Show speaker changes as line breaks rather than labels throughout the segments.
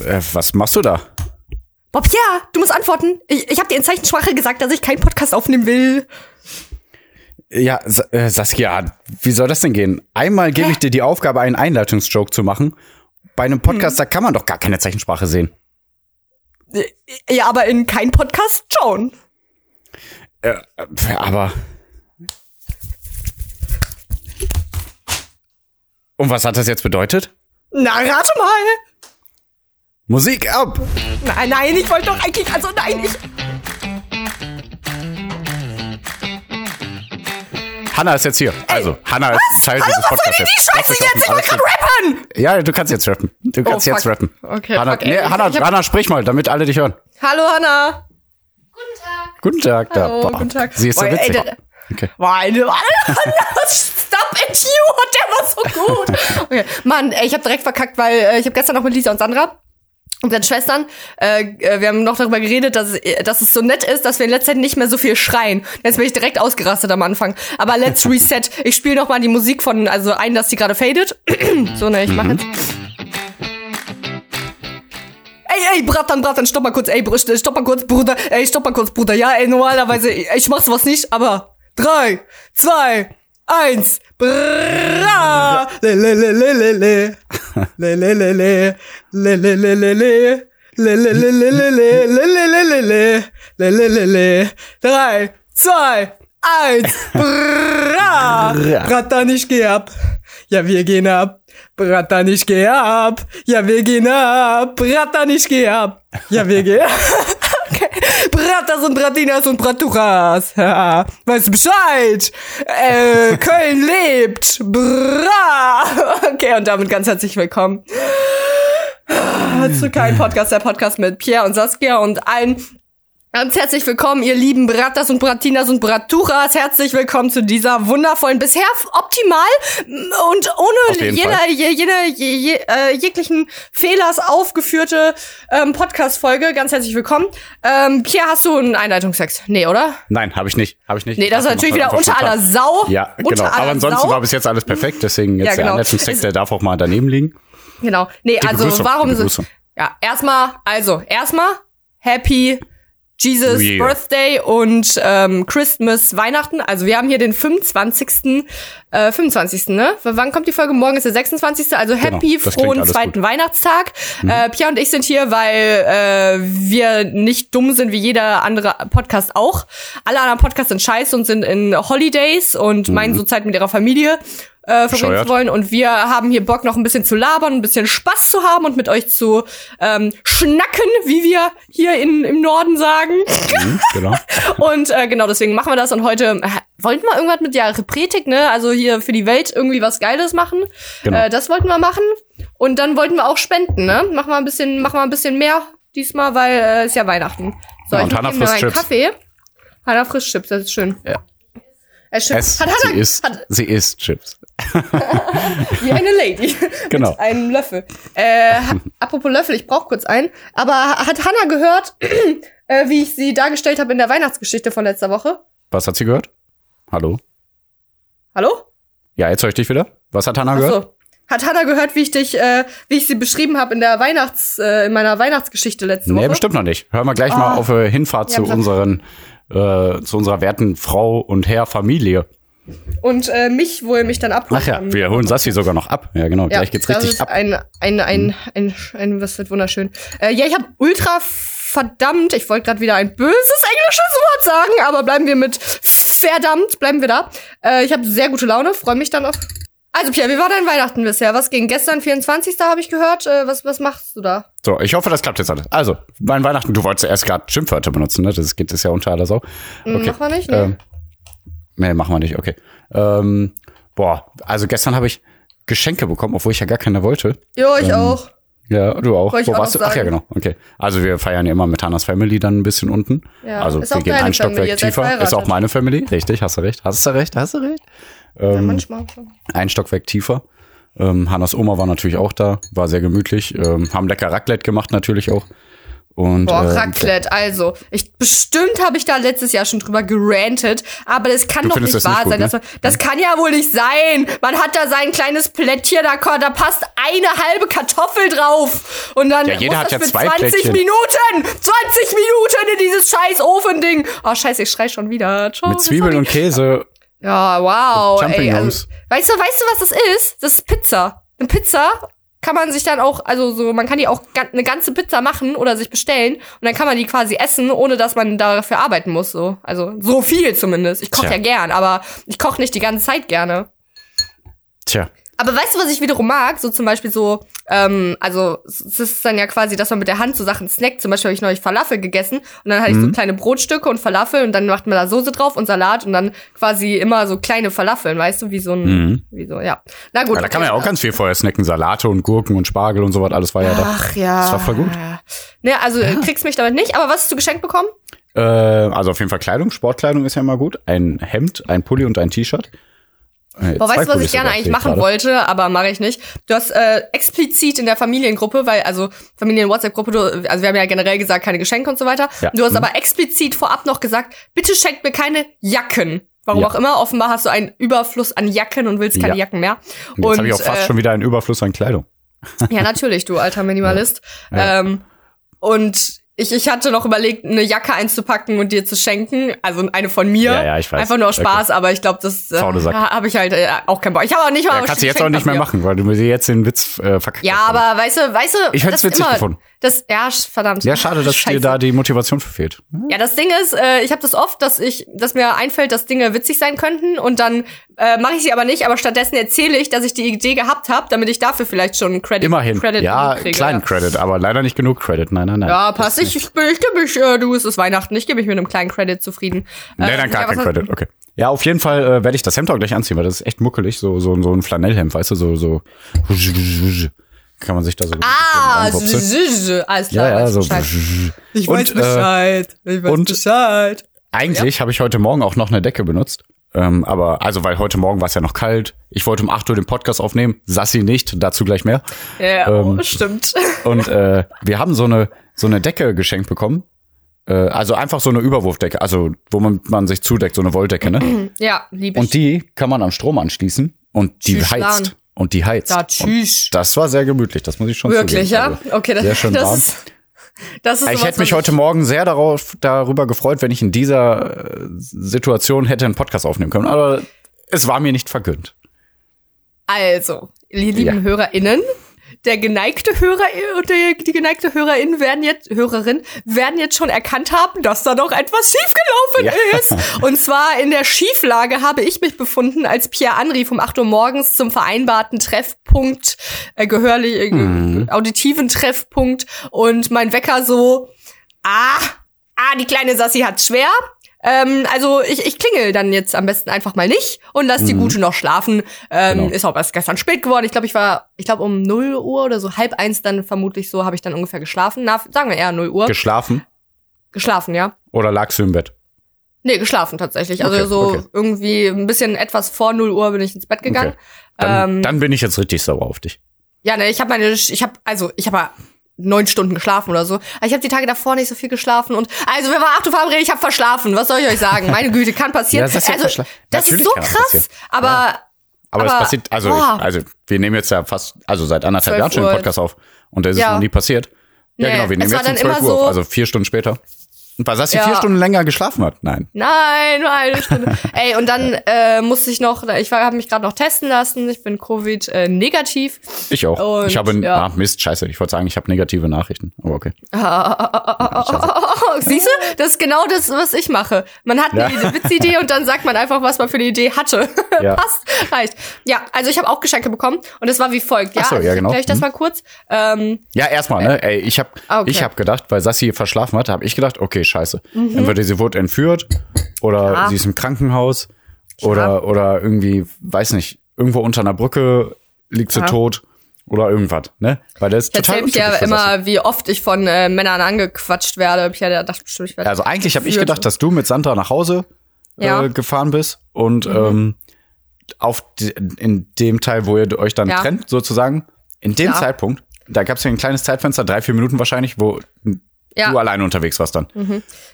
Äh, was machst du da?
Bob, ja, du musst antworten. Ich, ich habe dir in Zeichensprache gesagt, dass ich keinen Podcast aufnehmen will.
Ja, äh, Saskia, wie soll das denn gehen? Einmal gebe ich dir die Aufgabe, einen Einleitungsjoke zu machen. Bei einem Podcast, da kann man doch gar keine Zeichensprache sehen.
Äh, Ja, aber in kein Podcast schon.
Äh, aber. Und was hat das jetzt bedeutet?
Na, rate mal.
Musik ab!
Nein, nein, ich wollte doch eigentlich, also nein, ich.
Hanna ist jetzt hier. Also, Hanna ist Teil
Hallo,
dieses
was soll
Podcasts.
denn die Scheiße jetzt? Ich wollte gerade rappen.
Ja, du kannst jetzt rappen. Du kannst
Oh,
jetzt
fuck.
rappen.
Okay,
Hanna,
fuck, ey.
nee,
Ich-
Hanna,
ich hab-
Hanna, sprich mal, damit alle dich hören.
Hallo, Hanna.
Guten Tag. Da.
Hallo,
Boah,
guten Tag.
Sie ist so
Boah, ey,
witzig.
der-
Okay.
Meine, Stop it, you! Der war so gut. Okay. Mann, ey, ich habe direkt verkackt, weil äh, ich habe gestern noch mit Lisa und Sandra unseren Schwestern, äh, äh, wir haben noch darüber geredet, dass, es- dass es so nett ist, dass wir in letzter Zeit nicht mehr so viel schreien. Jetzt bin ich direkt ausgerastet am Anfang. Aber let's reset. Ich spiele noch mal die Musik von, also ein, dass sie gerade fadet. so, ne, ich mach jetzt. Ey, ey, Bratan, Bratan, stopp mal kurz, ey, Brüste, stopp mal kurz, Bruder, ey, stopp mal kurz, Bruder, ja, ey, normalerweise, ich mach sowas nicht, aber drei, zwei, eins. Bra. Lelelelelele. Lelelelele. Lelelelele. Lelelelelele. Lelelelele. Drei, zwei, eins. Bra. Bratan, ich geh ab. Ja, wir gehen ab. Bratan, ich geh ab. Ja, wir gehen ab. Bratan, ich geh ab. Ja, wir gehen ab. Bratas und Bratinas und Braturas. Ja, weißt du Bescheid? Äh, Köln lebt. Bra. Okay, und damit ganz herzlich willkommen zu kein Podcast, der Podcast mit Pierre und Saskia und allen Ganz herzlich willkommen, ihr lieben Bratas und Bratinas und Braturas. Herzlich willkommen zu dieser wundervollen, bisher optimal und ohne
jeden
jeder,
Fall.
je, je, äh, jeglichen Fehlers aufgeführte ähm, Podcast-Folge. Ganz herzlich willkommen. Ähm, Pierre, hast du einen Einleitungstext? Nee, oder?
Nein, habe ich nicht. Habe ich nicht.
Nee, das ist
Dafür
natürlich wieder unter aller Sau.
Ja, genau. Aber ansonsten
Sau.
war bis jetzt alles perfekt, deswegen jetzt
Ja, genau.
der Anleitungstext,
Es-
der darf auch mal daneben liegen.
Genau. Nee,
Die
also
Begrüßung,
warum. Ja, erstmal, also, erstmal Happy Jesus
New Year.
Birthday und ähm, Christmas Weihnachten. Also wir haben hier den 25. Äh, 25. Ne? Wann kommt die Folge? Morgen ist der 26. Also happy,
Genau, das klingt
frohen zweiten
gut. Mhm.
Weihnachtstag. Äh, Pia und ich sind hier, weil äh, wir nicht dumm sind wie jeder andere Podcast auch. Alle anderen Podcasts sind scheiße und sind in Holidays und meinen so Zeit mit ihrer Familie äh, verbringen wollen. Und wir haben hier Bock, noch ein bisschen zu labern, ein bisschen Spaß zu haben und mit euch zu ähm, schnacken, wie wir hier in, im Norden sagen.
Mhm, genau.
Und äh, genau, deswegen machen wir das. Und heute äh, wollten wir irgendwas mit der Predigt, ne? Also hier für die Welt irgendwie was Geiles machen.
Genau.
Äh, das wollten wir machen. Und dann wollten wir auch spenden, ne? Machen wir ein bisschen, machen wir ein bisschen mehr diesmal, weil äh, ist ja Weihnachten. So,
Ja,
ich
und
nehme mir
frisst Chips.
Kaffee. Hannah frisst Chips, das ist schön.
Ja.
Äh, Chips.
Es,
hat
sie
Hannah,
isst,
hat,
sie isst Chips.
wie eine Lady.
Genau.
Mit einem Löffel. Äh, apropos Löffel, ich brauche kurz einen. Aber hat Hannah gehört, äh, wie ich sie dargestellt habe in der Weihnachtsgeschichte von letzter Woche?
Was hat sie gehört? Hallo?
Hallo?
Ja, jetzt höre ich dich wieder. Was hat Hannah
Ach
gehört?
Hat Hannah gehört, wie ich dich, äh, wie ich sie beschrieben habe in der Weihnachts, äh, in meiner Weihnachtsgeschichte letzte
Nee,
Woche?
bestimmt noch nicht. Hören wir gleich mal
Ah.
auf äh, Hinfahrt
Ja,
zu unseren, äh, zu unserer werten Frau und Herr Familie.
Und äh, mich, wo ihr mich dann abholt.
Ach ja, wir holen Sassi sogar noch ab. Ja, genau.
Ja,
gleich geht's richtig ab. Mhm.
Ein, ein, ein, ein, ein, was wird wunderschön. Äh, ja, ich habe ultra verdammt, ich wollte gerade wieder ein böses englisches Wort sagen, aber bleiben wir mit verdammt, bleiben wir da. Äh, ich habe sehr gute Laune, freue mich dann auf. Also Pierre, wie war dein Weihnachten bisher? Was ging gestern, 24. habe ich gehört. Äh, was, was machst du da?
So, ich hoffe, das klappt jetzt alles. Also, mein Weihnachten, du wolltest erst gerade Schimpfwörter benutzen, ne? Das geht ist ja unter aller Sau.
Hm,
Okay.
Machen wir nicht, ne?
Ähm, nee, machen wir nicht, okay. Ähm, boah, also gestern habe ich Geschenke bekommen, obwohl ich ja gar keine wollte.
jo, ich
ähm,
auch.
Ja, du auch. Wo
auch
warst du? Ach ja, genau. Okay. Also wir feiern ja immer mit Hannas Family dann ein bisschen unten.
Ja,
also
ist
wir gehen
deine
ein
Family,
Stockwerk
seid
tiefer. Ist auch meine Family. Richtig, hast du recht. Hast du recht, hast du recht.
ja,
Ähm,
manchmal schon.
ein Stockwerk tiefer. Ähm, Hannas Oma war natürlich auch da, war sehr gemütlich. Ähm, haben lecker Raclette gemacht natürlich auch. Und,
Boah,
äh,
Raclette, also, ich, bestimmt habe ich da letztes Jahr schon drüber gerantet, aber das kann doch nicht
das
wahr
nicht gut,
sein.
ne?
Dass man, das kann ja wohl nicht sein. Man hat da sein kleines Plättchen, da, da passt eine halbe Kartoffel drauf. Und dann
Ja, jeder
muss
hat
das
ja
für
zwei
20
Plättchen.
Minuten, 20 Minuten in dieses scheiß Ofending. Oh, scheiße, ich schrei schon wieder. Ciao,
mit Zwiebeln und Käse.
Ja, wow. Ey, also, weißt du, weißt du, was das ist? Das ist Pizza. Eine Pizza kann man sich dann auch, also so, man kann die auch eine ganze Pizza machen oder sich bestellen und dann kann man die quasi essen, ohne dass man dafür arbeiten muss. So, also so viel zumindest. Ich koche ja gern, aber ich koche nicht die ganze Zeit gerne.
Tja.
Aber weißt du, was ich wiederum mag? So zum Beispiel so, ähm, also es ist dann ja quasi, dass man mit der Hand so Sachen snackt. Zum Beispiel habe ich neulich Falafel gegessen und dann hatte ich so
Mhm.
kleine Brotstücke und Falafel und dann macht man da Soße drauf und Salat und dann quasi immer so kleine Falafeln, weißt du, wie so ein,
Mhm.
wie so, ja. Na gut.
Ja, da kann man ja auch ganz viel vorher snacken. Salate und Gurken und Spargel und sowas, alles war ja da.
Ach ja.
Das war voll gut.
Ne, also kriegst mich damit nicht, aber was hast du geschenkt bekommen?
Äh, also auf jeden Fall Kleidung. Sportkleidung ist ja immer gut. Ein Hemd, ein Pulli und ein T-Shirt. Äh,
Boah, weißt du, was ich gerne eigentlich machen
gerade.
wollte, aber mache ich nicht. Du hast äh, explizit in der Familiengruppe, weil, also Familien-WhatsApp-Gruppe, also wir haben ja generell gesagt, keine Geschenke und so weiter.
Ja.
Du hast
Mhm.
aber explizit vorab noch gesagt, bitte schenkt mir keine Jacken. Warum
Ja.
auch immer, offenbar hast du einen Überfluss an Jacken und willst keine
Ja.
Jacken mehr.
Und jetzt habe ich auch fast
äh,
schon wieder einen Überfluss an Kleidung.
Ja, natürlich, du alter Minimalist. Ähm, und ich, ich hatte noch überlegt, eine Jacke einzupacken und dir zu schenken. Also eine von mir.
Ja, ja, ich weiß.
Einfach nur Spaß, aber ich glaube, das äh, habe ich halt äh, auch keinen Bock. Ich habe auch nicht mal
Ja, kannst du jetzt auch nicht mehr machen, weil du mir jetzt den Witz äh, verkackt
Ja,
hast.
aber weißt du, weißt du,
Ich hätte es witzig
immer,
gefunden.
Das, ja, verdammt.
Ja, schade, dass
Scheiße.
dir da die Motivation verfehlt.
Ja, das Ding ist, äh, ich habe das oft, dass ich, dass mir einfällt, dass Dinge witzig sein könnten und dann äh, mache ich sie aber nicht, aber stattdessen erzähle ich, dass ich die Idee gehabt habe, damit ich dafür vielleicht schon Credit,
Immerhin.
Credit
ja,
kriege.
kleinen. Credit, aber leider nicht genug Credit. Nein, nein, nein.
Ja, passt. Ich, ich, gebe mich, äh, du, es ist Weihnachten, ich gebe mich mit einem kleinen Credit zufrieden.
Nee,
Äh,
dann gar kein
was-
Credit, okay. Ja, auf jeden Fall äh, werde ich das Hemd auch gleich anziehen, weil das ist echt muckelig, so so so ein Flanellhemd, weißt du, so so kann man sich da so
Ah, z- alles klar.
ja, ja, so
Bescheid. Ich
Und,
weiß
äh,
Bescheid. ich weiß
und-
Bescheid.
Eigentlich habe ich heute Morgen auch noch eine Decke benutzt. Ähm, aber, also, weil heute Morgen war es ja noch kalt. Ich wollte um 8 Uhr den Podcast aufnehmen. Sassi nicht, dazu gleich mehr.
Ja,
Ähm,
oh, stimmt.
Und äh, wir haben so eine, so eine Decke geschenkt bekommen. Äh, also einfach so eine Überwurfdecke, also wo man, man sich zudeckt, so eine Wolldecke, ne?
Ja, liebe ich.
Und die kann man am Strom anschließen und die
Tschüss,
heizt. Und die heizt. Und
tschüss.
das war sehr gemütlich, das muss ich schon
Wirklich,
zugeben.
ja? Okay, das,
sehr schön
das
warm.
ist, das ist
Ich hätte mich heute Morgen sehr darauf, darüber gefreut, wenn ich in dieser äh, Situation hätte einen Podcast aufnehmen können. Aber es war mir nicht vergönnt.
Also, die lieben
Ja.
HörerInnen, der geneigte Hörer und die geneigte Hörerin werden jetzt, Hörerin werden jetzt schon erkannt haben, dass da noch etwas schiefgelaufen
Ja.
ist. Und zwar in der Schieflage habe ich mich befunden, als Pierre anrief um 8 Uhr morgens zum vereinbarten Treffpunkt, äh, gehörlich, äh,
Mhm.
auditiven Treffpunkt und mein Wecker so, ah, ah, die kleine Sassi hat's schwer. Ähm, also ich, ich klingel dann jetzt am besten einfach mal nicht und lass die Gute noch schlafen. Ähm,
Genau.
Ist auch erst gestern spät geworden. Ich glaube, ich war, ich glaube um 0 Uhr oder so, halb eins dann vermutlich so, habe ich dann ungefähr geschlafen. Na, sagen wir eher 0 Uhr.
Geschlafen
geschlafen, ja.
oder lagst du im Bett?
Nee, geschlafen tatsächlich. Also
Okay,
so
okay.
irgendwie ein bisschen etwas vor 0 Uhr bin ich ins Bett gegangen.
Okay. Dann,
Ähm,
dann bin ich jetzt richtig sauer auf dich.
Ja, ne, ich habe meine, ich habe, also ich habe neun Stunden geschlafen oder so. Aber ich habe die Tage davor nicht so viel geschlafen und also wir waren acht Uhr verabredet, ich habe verschlafen. Was soll ich euch sagen? Meine Güte, kann passieren.
Ja, das ist ja
also, das ist so krass,
passieren.
aber
Aber, es
aber-
passiert, also,
boah.
ich, also wir nehmen jetzt ja fast, also seit anderthalb
12
Jahren schon den. Podcast auf und das ist
Ja.
noch nie passiert. Ja,
Nee,
genau, wir nehmen jetzt um
dann immer
12 Uhr auf,
so-
also vier Stunden später. Sassi
Ja.
vier Stunden länger geschlafen hat. Nein.
Nein, nur eine Stunde. Ey, und dann äh, musste ich noch, ich habe mich gerade noch testen lassen. Ich bin Covid äh, negativ.
Ich auch.
Und,
ich habe,
ja.
ah, Mist, scheiße. Ich wollte sagen, ich habe negative Nachrichten. Aber okay.
Siehst du? Das ist genau das, was ich mache. Man hat eine
Ja.
Witzidee und dann sagt man einfach, was man für eine Idee hatte.
Ja.
Passt, reicht. Ja, also ich habe auch Geschenke bekommen und es war wie folgt. Ja,
Ach so, ja,
ich
genau.
ich das
Mhm.
mal kurz. Ähm,
Ja, erstmal, ne? Ey, ich habe
Okay.
ich hab gedacht, weil Sassi verschlafen hat, habe ich gedacht, okay, scheiße. Entweder sie wurde entführt oder
Mhm. Ja.
sie ist im Krankenhaus oder oder irgendwie, weiß nicht, irgendwo unter einer Brücke liegt sie
Ja.
tot oder irgendwas, ne? Weil das ist
ich
total Sassi.
immer, wie oft ich von äh, Männern angequatscht werde. Pierre, der dachte bestimmt, ich werde.
Also eigentlich habe ich gedacht, dass du mit Sandra nach Hause
Ja. Mhm.
äh, gefahren bist und ähm, auf die, in dem Teil, wo ihr euch dann
Ja.
trennt, sozusagen, in dem
Ja.
Zeitpunkt, da gab es ja ein kleines Zeitfenster, drei, vier Minuten wahrscheinlich, wo
Ja.
du alleine unterwegs warst dann.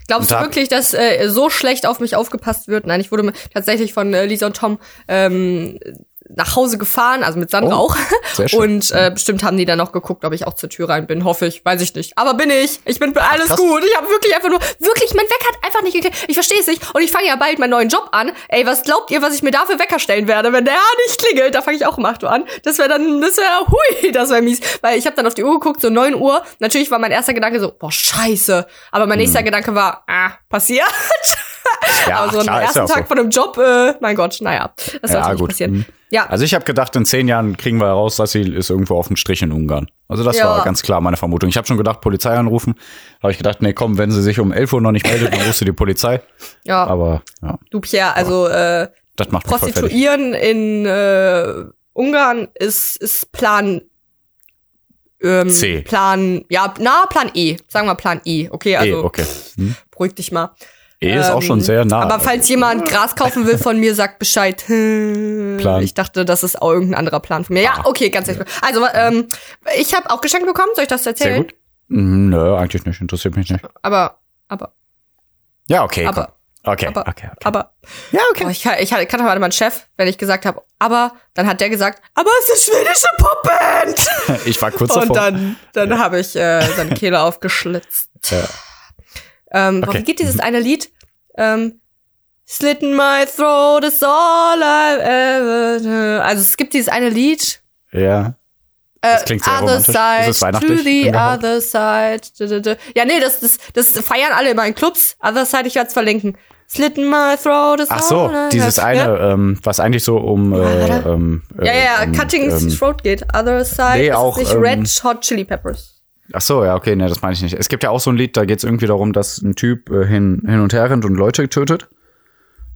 Glaubst du
Da-
wirklich, dass äh, so schlecht auf mich aufgepasst wird? Nein, ich wurde tatsächlich von äh, Lisa und Tom ähm, nach Hause gefahren, also mit Sandra
Oh,
auch. Und äh, bestimmt haben die dann noch geguckt, ob ich auch zur Tür rein bin. Hoffe ich, weiß ich nicht. Aber bin ich. Ich bin alles
krass.
gut. Ich habe wirklich einfach nur, wirklich, mein Wecker hat einfach nicht geklingelt. Ich verstehe es nicht. Und ich fange ja bald meinen neuen Job an. Ey, was glaubt ihr, was ich mir da für Wecker stellen werde? Wenn der nicht klingelt, da fange ich auch um 8 Uhr an. Das wäre dann, das wäre, hui, das wäre mies. Weil ich habe dann auf die Uhr geguckt, so 9 Uhr. Natürlich war mein erster Gedanke so, boah, scheiße. Aber mein
Hm.
nächster Gedanke war, ah, passiert.
Ja,
Aber so am
klar,
ersten Tag
so.
von einem Job, äh, mein Gott, naja, das
Ja,
sollte nicht
gut.
passieren.
Mhm.
Ja,
Also ich habe gedacht, in zehn Jahren kriegen wir heraus, dass sie ist irgendwo auf dem Strich in Ungarn. Also das
Ja.
war ganz klar meine Vermutung. Ich habe schon gedacht, Polizei anrufen. Habe ich gedacht, nee, komm, wenn sie sich um 11 Uhr noch nicht meldet, dann rufst du die Polizei.
ja,
Aber ja,
du Pierre, also äh,
das macht.
Prostituieren in äh, Ungarn ist, ist Plan ähm,
C.
Plan, ja, na, Plan E. Sagen wir Plan E. Okay, also
E, okay. Hm.
beruhig dich mal.
E ist auch
Ähm,
schon sehr nah.
Aber falls jemand Gras kaufen will von mir, sagt Bescheid.
Plan.
Ich dachte, das ist auch irgendein anderer Plan von mir. Ja,
Ah.
okay, ganz ehrlich. Also, ähm, ich habe auch Geschenke bekommen. Soll ich das erzählen?
sehr gut. Mhm, nö, eigentlich nicht. Interessiert mich nicht.
Aber, aber,
Ja, okay.
aber,
komm. Okay,
aber,
okay, okay.
aber.
Ja,
Oh, ich, kann- ich kannte mal meinen Chef, wenn ich gesagt habe, aber, dann hat der gesagt, aber es ist schwedische Popband.
Ich war kurz
Und
davor.
dann, dann habe ich äh, seine Kehle aufgeschlitzt.
Ja.
Ähm,
Okay.
Wie geht dieses eine Lied? Ähm, Slitten my throat is all I ever. Also es gibt dieses eine Lied.
ja.
Äh,
Das klingt sehr
other
romantisch.
side,
Ist
to the other side. Ja, nee, das, das, das feiern alle immer in Clubs. Other side, ich werde es verlinken. Slitten my throat is
Ach so, dieses eine,
Ja?
ähm, was eigentlich so um, äh, ähm, äh,
Ja, ja, ja,
um,
Cutting
ähm,
Throat geht. Other side
nee, auch,
nicht
ähm,
Red Hot Chili Peppers.
Ach so, ja, okay, ne, das meine ich nicht. Es gibt ja auch so ein Lied, da geht es irgendwie darum, dass ein Typ äh, hin, hin und her rennt und Leute tötet.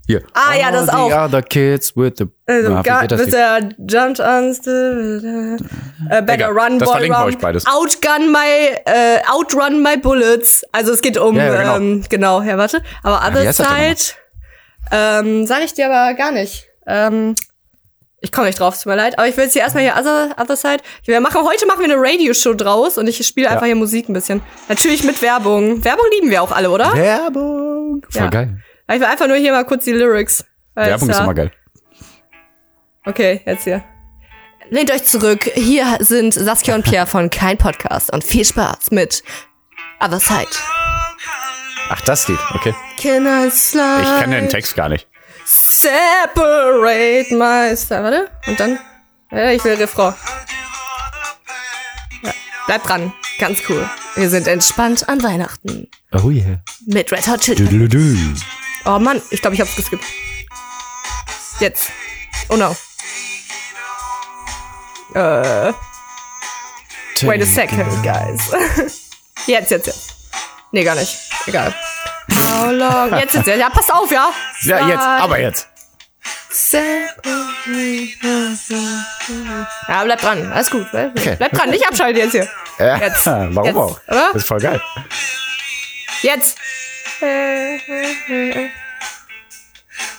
Hier.
Ah, ja, das
All
auch.
the other kids with the...
Also,
Ah, das
with der Jumped on the, äh, Better
Egal,
Run,
das
Boy,
verlinken
Run.
euch beides.
Outgun my, äh, Outrun my Bullets. Also es geht um,
Ja, ja, genau.
ähm, genau, ja, warte. Aber Other
denn
Side, ähm, sag ich dir aber gar nicht. Ähm, ich komme nicht drauf, tut mir leid. Aber ich will jetzt hier erstmal hier Other, Other Side. Wir machen, heute machen wir eine Radio-Show draus und ich spiele einfach hier Musik ein bisschen. Natürlich mit Werbung. Werbung lieben wir auch alle, oder?
Werbung. Voll
Ja.
geil.
Ich will einfach nur hier mal kurz die Lyrics.
Werbung ist
ja-
immer geil.
Okay, jetzt hier. Lehnt euch zurück. Hier sind Saskia und Pierre von Kein Podcast und viel Spaß mit Other Side.
Ach, das Lied, okay. Ich kenne den Text gar nicht.
Separate myself. Warte. Und dann? Ja, ich will Refrain. Ja, bleib dran. Ganz cool. Wir sind entspannt an Weihnachten.
Oh yeah.
Mit Red Hot Chili.
Du, du, du.
Oh Mann, ich glaube, ich hab's geskippt. Jetzt. Oh no. Äh. Wait a second, guys. jetzt, jetzt, jetzt. Nee, gar nicht. Egal. How long? Jetzt, jetzt. Ja, pass auf, ja.
Ja, jetzt, aber jetzt.
Ja, bleib dran. Alles gut. Bleib,
Okay.
bleib dran, nicht abschalten jetzt hier.
Ja,
Jetzt.
warum
Jetzt.
auch?
Oder?
Das ist voll geil.
Jetzt.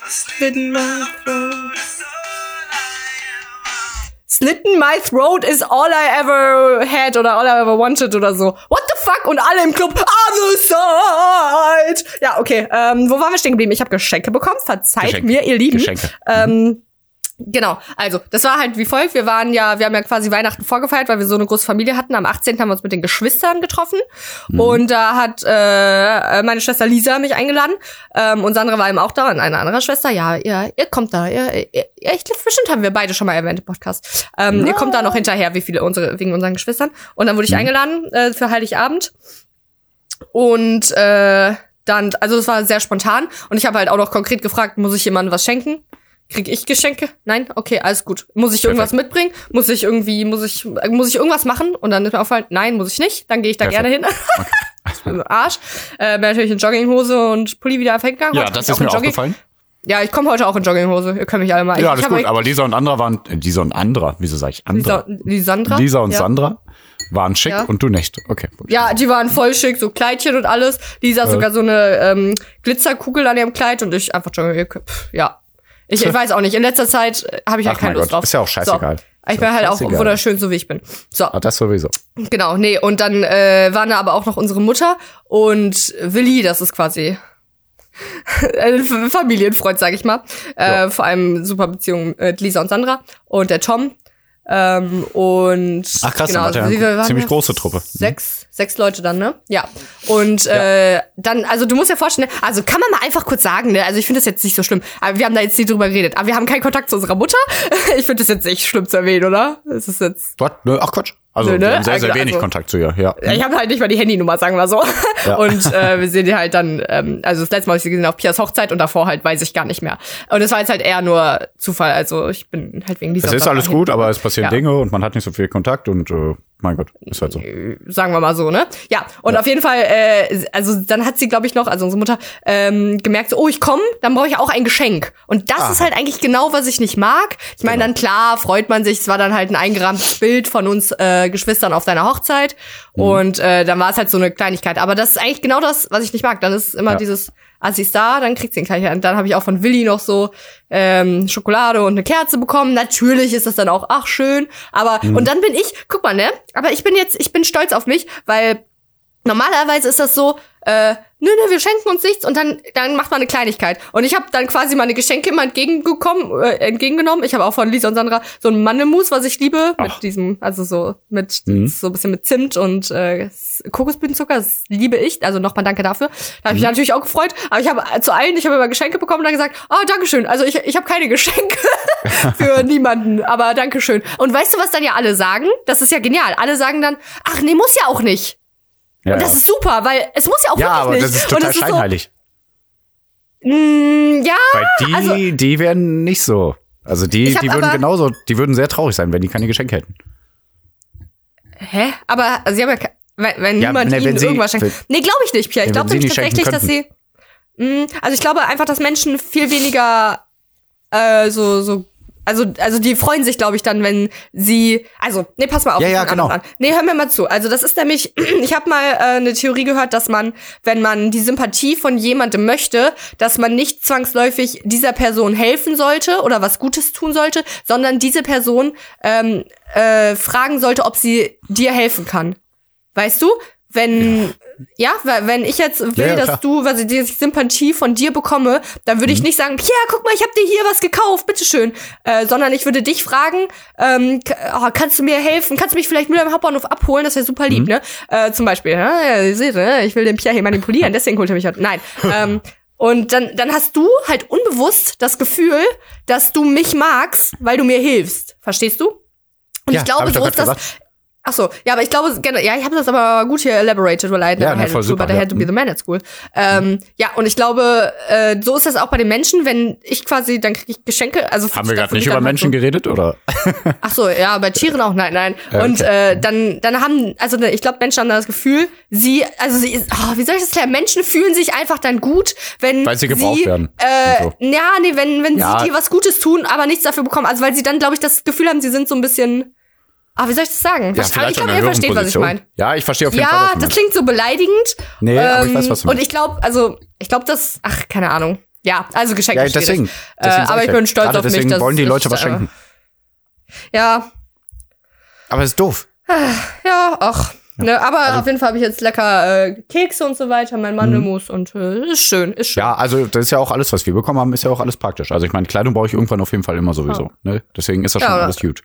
Slitten my throat. Slitten my throat is all I ever had oder all I ever wanted oder so. What the fuck? Und alle im Club. Other side. Ja, okay. Ähm, wo waren wir stehen geblieben? Ich habe Geschenke bekommen. Verzeiht
Geschenke.
mir, ihr Lieben.
Geschenke.
Ähm, Genau, also das war halt wie folgt. Wir waren ja, wir haben ja quasi Weihnachten vorgefeiert, weil wir so eine große Familie hatten. Am 18. haben wir uns mit den Geschwistern getroffen und da hat äh, meine Schwester Lisa mich eingeladen ähm, und Sandra war eben auch da und eine andere Schwester. Ja, ihr, ihr kommt da. Ihr, ihr, ich glaube, bestimmt haben wir beide schon mal erwähnt im Podcast. Ähm, Ihr kommt da noch hinterher, wie viele unsere wegen unseren Geschwistern. Und dann wurde ich eingeladen äh, für Heiligabend und äh, dann, also es war sehr spontan und ich habe halt auch noch konkret gefragt, muss ich jemandem was schenken? Krieg ich Geschenke? Nein? Okay, alles gut. Muss ich irgendwas mitbringen? Muss ich irgendwie, muss ich, äh, muss ich irgendwas machen? Und dann ist mir aufgefallen, nein, muss ich nicht. Dann gehe ich da
Perfekt.
gerne hin. Also Arsch. Äh, bin natürlich in Jogginghose und Pulli wieder hingegangen.
Ja, das ist mir aufgefallen.
Ja, ich komme heute auch in Jogginghose. Ihr könnt mich alle mal.
Ja, alles gut. Aber Lisa und Andra waren, äh, Lisa und Andra, wieso sag ich Andra?
Lisa, die Sandra.
Lisa und
ja.
Sandra waren schick
Ja.
und du nicht. Okay. gut.
Ja, die waren voll schick, so Kleidchen und alles. Lisa hat sogar so eine ähm, Glitzerkugel an ihrem Kleid und ich einfach Jogginghose. Ja. Ich, ich weiß auch nicht. In letzter Zeit äh, habe ich halt
Ach
keine Lust
Gott,
drauf.
ist ja auch scheißegal.
So. Ich bin halt auch wunderschön, so wie ich bin. So,
Ah, das sowieso.
genau, nee, und dann äh, waren da aber auch noch unsere Mutter und Willi, das ist quasi ein Familienfreund, sag ich mal. Äh, vor allem super Beziehung mit Lisa und Sandra und der Tom. Ähm, und
Ach, krass,
genau, viel waren
ziemlich große Truppe. Mhm.
Sechs, sechs Leute dann, ne? Ja. Und äh, dann, also du musst dir vorstellen, also kann man mal einfach kurz sagen, ne? Also ich finde das jetzt nicht so schlimm, aber wir haben da jetzt nicht drüber geredet. Aber wir haben keinen Kontakt zu unserer Mutter. Ich finde das jetzt nicht schlimm zu erwähnen, oder? Es ist jetzt.
What? Nö, ach Quatsch. Also,
Nö, ne?
wir haben sehr, sehr
Also-
wenig
also-
Kontakt zu ihr, ja.
Ich habe halt nicht mal die Handynummer, sagen wir so.
Ja.
Und äh, wir sehen die halt dann, ähm, also das letzte Mal habe ich sie gesehen auf Pias Hochzeit und davor halt weiß ich gar nicht mehr. Und es war jetzt halt eher nur Zufall. Also ich bin halt wegen dieser.
Es ist alles gut, aber es passieren
Ja.
Dinge und man hat nicht so viel Kontakt und äh, mein Gott, ist halt so.
sagen wir mal so, ne? Ja, und auf jeden Fall, äh, also dann hat sie, glaube ich, noch, also unsere Mutter, ähm, gemerkt, so, oh, ich komme, dann brauche ich auch ein Geschenk. Und das
Aha.
ist halt eigentlich genau, was ich nicht mag. Ich meine, dann klar, freut man sich, es war dann halt ein eingerahmtes Bild von uns äh, Geschwistern auf deiner Hochzeit. Und äh, dann war es halt so eine Kleinigkeit. Aber das ist eigentlich genau das, was ich nicht mag. Dann ist immer
Ja.
dieses, als sie ist da, dann kriegt sie ein Kleidchen. Und dann habe ich auch von Willi noch so ähm, Schokolade und eine Kerze bekommen. Natürlich ist das dann auch, ach schön. Aber und dann bin ich, guck mal, ne? Aber ich bin jetzt, ich bin stolz auf mich, weil normalerweise ist das so, äh, nö, nö, wir schenken uns nichts und dann, dann macht man eine Kleinigkeit. Und ich habe dann quasi meine Geschenke immer entgegengekommen, äh, entgegengenommen. Ich habe auch von Lisa und Sandra so ein Mandelmus, was ich liebe,
Ach.
mit diesem, also so mit
Mhm.
so ein bisschen mit Zimt und äh, Kokosblütenzucker, das liebe ich. Also nochmal danke dafür. Da habe ich mich natürlich auch gefreut. Aber ich habe zu allen, ich habe immer Geschenke bekommen und dann gesagt, oh, Dankeschön. Also ich, ich habe keine Geschenke für niemanden, aber Dankeschön. Und weißt du, was dann ja alle sagen? Das ist ja genial. Alle sagen dann, ach nee, muss ja auch nicht.
Ja,
Und das
ja.
ist super, weil es muss ja auch
ja
wirklich
aber
nicht.
das ist total
das ist so,
scheinheilig.
mh, ja,
Weil die,
also-
die wären nicht so. Also die, die würden
aber-
genauso, die würden sehr traurig sein, wenn die keine Geschenke hätten.
hä? Aber also, sie haben ja, wenn, wenn
Ja,
niemand
ne,
ihnen
sie-
irgendwas schenkt. Nee, glaube ich nicht, Pia. Ich glaube nämlich tatsächlich, dass sie. Mh, also ich glaube einfach, dass Menschen viel weniger äh, so, so. Also, also die freuen sich, glaube ich, dann, wenn sie. Also, nee, pass mal auf.
Ja, ja, genau.
An. Nee, hör mir mal zu. Also, das ist nämlich, ich habe mal äh, eine Theorie gehört, dass man, wenn man die Sympathie von jemandem möchte, dass man nicht zwangsläufig dieser Person helfen sollte oder was Gutes tun sollte, sondern diese Person ähm, äh, fragen sollte, ob sie dir helfen kann. Weißt du? Wenn, ja, weil wenn ich jetzt will,
Ja, ja,
dass du, weil ich die Sympathie von dir bekomme, dann würde ich
Mhm.
nicht sagen, Pia, guck mal, ich habe dir hier was gekauft, bitteschön. Äh, sondern ich würde dich fragen, ähm, oh, kannst du mir helfen? Kannst du mich vielleicht nur am Hauptbahnhof abholen? Das wäre super
Mhm.
lieb, ne? Äh, zum Beispiel, ja, ja, ihr seht, ne? ich will den Pia hier manipulieren, deswegen holt er mich heute. Nein. ähm, und dann, dann hast du halt unbewusst das Gefühl, dass du mich magst, weil du mir hilfst. Verstehst du? Und
Ja,
ich glaube,
ich
so ist das. Ach so, ja, aber ich glaube, ja, ich habe das aber gut hier elaborated, weil I
Ja, ne,
had
super,
but I had to be the man at school. Ähm, ja, und ich glaube, äh, so ist das auch bei den Menschen, wenn ich quasi, dann kriege ich Geschenke. Also
Haben wir gerade nicht über Menschen
so,
geredet, oder?
Ach so, ja, bei Tieren auch, nein, nein.
Ja,
Und
okay.
äh, dann, dann haben, also ich glaube, Menschen haben das Gefühl, sie, also sie, oh, wie soll ich das erklären? Menschen fühlen sich einfach dann gut, wenn
Weil sie gebraucht werden
Äh,
so.
Ja, nee, wenn, wenn
Ja.
sie dir was Gutes tun, aber nichts dafür bekommen. Also weil sie dann, glaube ich, das Gefühl haben, sie sind so ein bisschen. Ah, wie soll ich das sagen?
Ja, vielleicht
ich glaube, ihr versteht,
höheren
was ich
Position.
meine.
Ja, ich verstehe auf jeden Fall,
Ja,
was du
das
meinst.
klingt so beleidigend.
Nee, aber ich weiß,
Ähm,
was du
Und
meinst.
ich glaube, also, ich glaube, das, ach, keine Ahnung. Ja, also Geschenke
Ja, deswegen.
Äh,
deswegen sag
aber ich
ja.
bin stolz
Gerade
auf mich,
deswegen wollen die Leute was
äh,
schenken.
Ja,
Aber es ist doof.
ja, ach. Ne, aber
Also
auf jeden Fall habe ich jetzt lecker äh, Kekse und so weiter, mein Mandelmus und äh, ist schön, ist schön.
Mhm. Ja, also das ist ja auch alles, was wir bekommen haben, ist ja auch alles praktisch. Also ich meine, Kleidung brauche ich irgendwann auf jeden Fall immer sowieso. Ne? Deswegen ist das
Ja,
schon alles gut.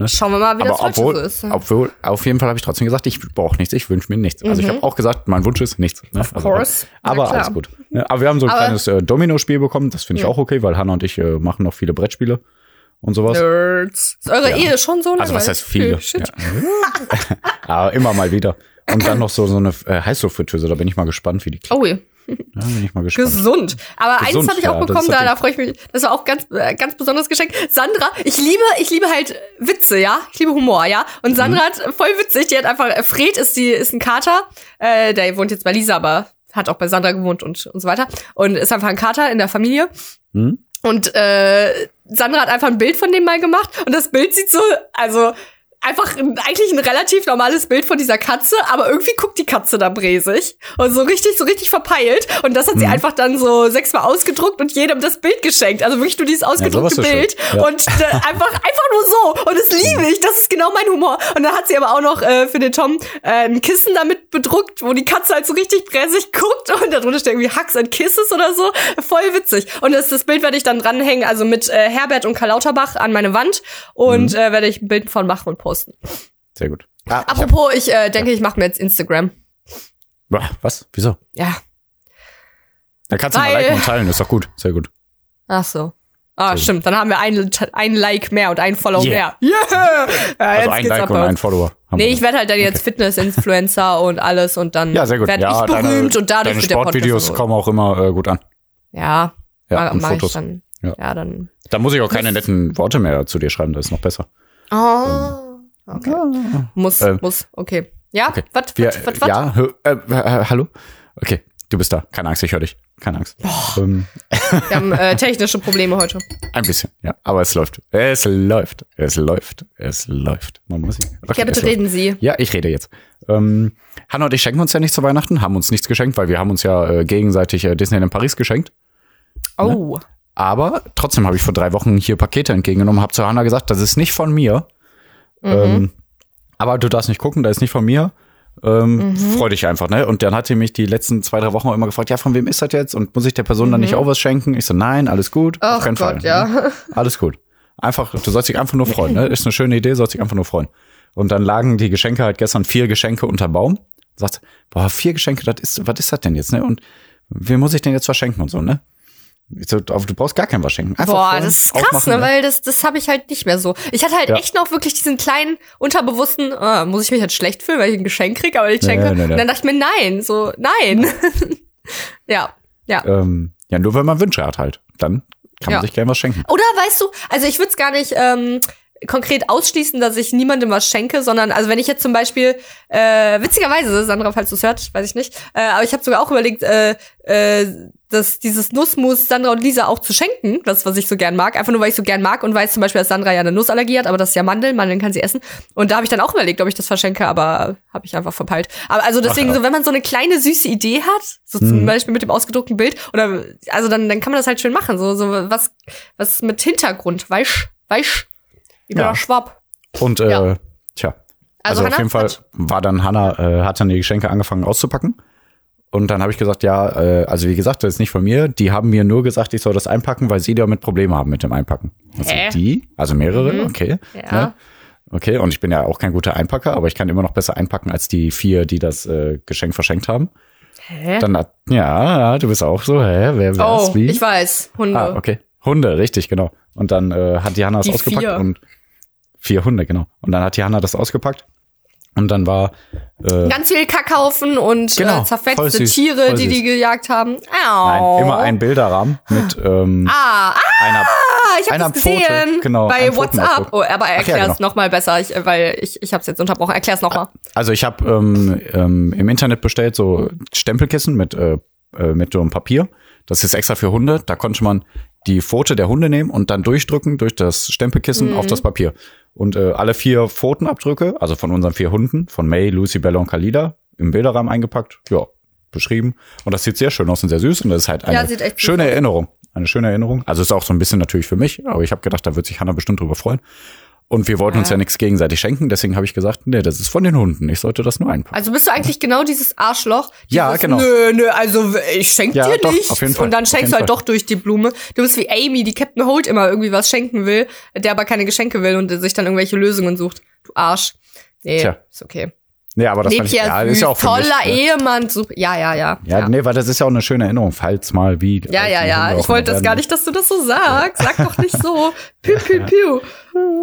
Ne?
Schauen wir mal, wie
Aber
das
obwohl,
so ist.
obwohl, auf jeden Fall habe ich trotzdem gesagt, ich brauche nichts, ich wünsche mir nichts. Also ich habe auch gesagt, mein Wunsch ist nichts. Ne? Of
Mhm. course. Na
aber alles gut. Ne? Aber wir haben so ein
Aber-
kleines äh, Domino-Spiel bekommen, das finde ich
Ja.
auch okay, weil Hannah und ich äh, machen noch viele Brettspiele und sowas.
Nerds. Ist eure
Ja.
Ehe schon so lange?
Also was heißt viele? Ja. Aber immer mal wieder. Und dann noch so, so eine äh, Heißluftfritteuse, da bin ich mal gespannt, wie die klappt.
Oh, ja.
Da bin ich mal gespannt.
gesund. Aber
Gesund,
eins habe ich auch
ja,
bekommen, da, da freue ich mich. Das war auch ganz, äh, ganz besonderes Geschenk. Sandra, ich liebe, ich liebe halt Witze, ja. Ich liebe Humor, ja. Und Sandra
Mhm.
hat voll witzig, die hat einfach, äh, Fred ist die, ist ein Kater, äh, der wohnt jetzt bei Lisa, aber hat auch bei Sandra gewohnt und, und so weiter. Und ist einfach ein Kater in der Familie.
Hm?
Und äh, Sandra hat einfach ein Bild von dem mal gemacht und das Bild sieht so, also einfach ein, eigentlich ein relativ normales Bild von dieser Katze, aber irgendwie guckt die Katze da bräsig und so richtig, so richtig verpeilt. Und das hat sie
Mhm.
einfach dann so sechsmal ausgedruckt und jedem das Bild geschenkt. Also wirklich nur dieses ausgedruckte
schön.
Bild.
Ja.
Und äh, einfach, einfach nur so. Und das liebe ich. Das ist genau mein Humor. Und dann hat sie aber auch noch äh, für den Tom äh, ein Kissen damit bedruckt, wo die Katze halt so richtig bräsig guckt. Und darunter steht irgendwie Hugs and Kisses oder so. Voll witzig. Und das, das Bild werde ich dann dranhängen, also mit äh, Herbert und Karl Lauterbach an meine Wand. Und äh, werde ich ein Bild von machen und posten.
Sehr gut. Ah, ich hab,
Apropos, ich äh, denke, ich mache mir jetzt Instagram.
Was? Wieso?
Ja.
Da kannst du mal
Weil-
liken und teilen, ist doch gut. Sehr gut.
Ach so. Ah,
Sehr gut.
stimmt. Dann haben wir ein, ein Like mehr und ein Follow
Yeah.
mehr. Yeah! Ja,
Also
jetzt
ein
geht's
Like und ein. Follower. haben
Nee,
wir.
ich werde halt dann jetzt Fitness-Influencer und alles und dann
ja, sehr gut.
werde
ja,
ich berühmt
deine,
und dadurch
deine
wird der
Sportvideos
so-
kommen auch immer äh, gut an.
Ja,
Ja,
mach
Fotos.
ich dann.
Ja.
Ja, dann.
Da muss ich auch keine netten Worte mehr zu dir schreiben, das ist noch besser.
Oh. Okay. Muss,
Ähm,
muss, okay. Ja,
Okay.
was, was, was,
ja, äh, äh, hallo? Okay, du bist da. Keine Angst, ich höre dich. Keine Angst. Ähm,
Wir haben äh, technische Probleme heute.
ein bisschen, ja. Aber es läuft. Es läuft. Es läuft. Es läuft. Man muss. Okay,
Ja, bitte
es läuft.
reden Sie.
Ja, ich rede jetzt. Ähm, Hanna und ich schenken uns ja nichts zu Weihnachten, haben uns nichts geschenkt, weil wir haben uns ja äh, gegenseitig äh, Disneyland Paris geschenkt.
Oh.
Aber trotzdem habe ich vor drei Wochen hier Pakete entgegengenommen, habe zu Hanna gesagt, das ist nicht von mir. Ähm, aber du darfst nicht gucken, das ist nicht von mir. Ähm, Freu dich einfach, ne? Und dann hat sie mich die letzten zwei, drei Wochen auch immer gefragt, ja, von wem ist das jetzt? Und muss ich der Person dann nicht auch was schenken? Ich so, nein, alles gut. auf
Ach
keinen
Gott,
Fall.
ja.
Ne? Alles gut. Einfach, du sollst dich einfach nur freuen, ne? Ist eine schöne Idee, sollst dich einfach nur freuen. Und dann lagen die Geschenke halt gestern vier Geschenke unter Baum. Sagt, boah, vier Geschenke, das ist, was ist das denn jetzt, ne? Und wem muss ich denn jetzt was schenken und so, ne? So, du brauchst gar kein was schenken. Einfach
Boah, das ist krass,
aufmachen,
ne? Weil das, das habe ich halt nicht mehr so. Ich hatte halt
Ja.
echt noch wirklich diesen kleinen unterbewussten, ah, muss ich mich halt schlecht fühlen, weil ich ein Geschenk krieg, aber ich schenke.
Nee, nee.
Und dann dachte ich mir, nein, so, nein. ja, ja.
Ähm, ja, nur wenn man Wünsche hat halt. Dann kann
Ja.
man sich gerne was schenken.
Oder weißt du, also ich würde es gar nicht ähm, konkret ausschließen, dass ich niemandem was schenke, sondern also wenn ich jetzt zum Beispiel, äh, witzigerweise, Sandra, falls du es hört, weiß ich nicht, äh, aber ich habe sogar auch überlegt, äh, äh, dass dieses Nussmus Sandra und Lisa auch zu schenken, das, was ich so gern mag, einfach nur, weil ich so gern mag und weiß zum Beispiel, dass Sandra ja eine Nussallergie hat, aber das ist ja Mandeln, Mandeln kann sie essen. Und da habe ich dann auch überlegt, ob ich das verschenke, aber habe ich einfach verpeilt. Aber also deswegen,
Ach ja.
so wenn man so eine kleine süße Idee hat, so
Mhm.
zum Beispiel mit dem ausgedruckten Bild, oder also dann, dann kann man das halt schön machen. So, so was, was mit Hintergrund, weißt weißt Ich bin
Ja.
auch Schwab.
Und äh,
Ja.
tja.
Also
Also, auf jeden Fall war dann Hanna, äh, hat dann die Geschenke angefangen auszupacken. Und dann habe ich gesagt, ja, äh, also wie gesagt, das ist nicht von mir. Die haben mir nur gesagt, ich soll das einpacken, weil sie damit Probleme haben mit dem Einpacken. Also
Hä?
die, also mehrere, okay.
Ja.
Ne? Okay, und ich bin ja auch kein guter Einpacker, aber ich kann immer noch besser einpacken als die vier, die das äh, Geschenk verschenkt haben.
Hä?
Dann hat, ja, du bist auch so, hä, wer, wer
oh,
ist wie?
ich weiß. Hunde.
Ah, okay. Hunde, richtig, genau. Und dann äh, hat die Hanna das
Die
ausgepackt
vier.
und vier Hunde, genau. Und dann hat die Hanna das ausgepackt und dann war äh,
Ganz viel Kackhaufen und
Genau,
äh, zerfetzte
süß,
Tiere, die die gejagt haben. Au.
nein, immer ein Bilderrahmen mit ähm,
Ah, ah,
einer.
ich habe
einer
das gesehen.
Pfote, genau,
Bei WhatsApp. Oh, aber
Ach ja,
erklär's
genau.
noch mal besser, ich, weil ich, ich habe es jetzt unterbrochen. Erklär's noch mal.
Also ich habe ähm, ähm, im Internet bestellt so Stempelkissen mit äh, äh, mit so einem Papier. Das ist extra für Hunde. Da konnte man die Pfote der Hunde nehmen und dann durchdrücken durch das Stempelkissen auf das Papier. Und äh, alle vier Pfotenabdrücke, also von unseren vier Hunden, von May, Lucy, Bella und Kalida, im Bilderrahmen eingepackt. Ja, beschrieben. Und das sieht sehr schön aus und sehr süß. Und das ist halt eine
Ja,
schöne. Erinnerung. Eine schöne Erinnerung. Also ist auch so ein bisschen natürlich für mich, aber ich habe gedacht, da wird sich Hannah bestimmt drüber freuen. Und wir wollten uns
Ja.
ja nichts gegenseitig schenken, deswegen habe ich gesagt, nee, das ist von den Hunden. Ich sollte das nur einpacken.
Also bist du eigentlich genau dieses Arschloch?
Ja,
dieses,
genau.
Nö, nö, also ich schenk
Ja,
dir
doch,
nichts.
auf jeden Fall,
Und dann schenkst du halt
Fall.
doch durch die Blume. Du bist wie Amy, die Captain Holt immer irgendwie was schenken will, der aber keine Geschenke will und sich dann irgendwelche Lösungen sucht. Du Arsch. Nee,
Tja.
ist okay.
Nee, aber das fand ich, ja, ist ja auch
toller
mich, ne?
Ehemann. Super. Ja, ja, ja.
Ja, nee, weil das ist ja auch eine schöne Erinnerung, falls mal wie.
Ja, ja, ja. Ich wollte das gar nicht, dass du das so sagst. Sag doch nicht so. Piu, piu, piu.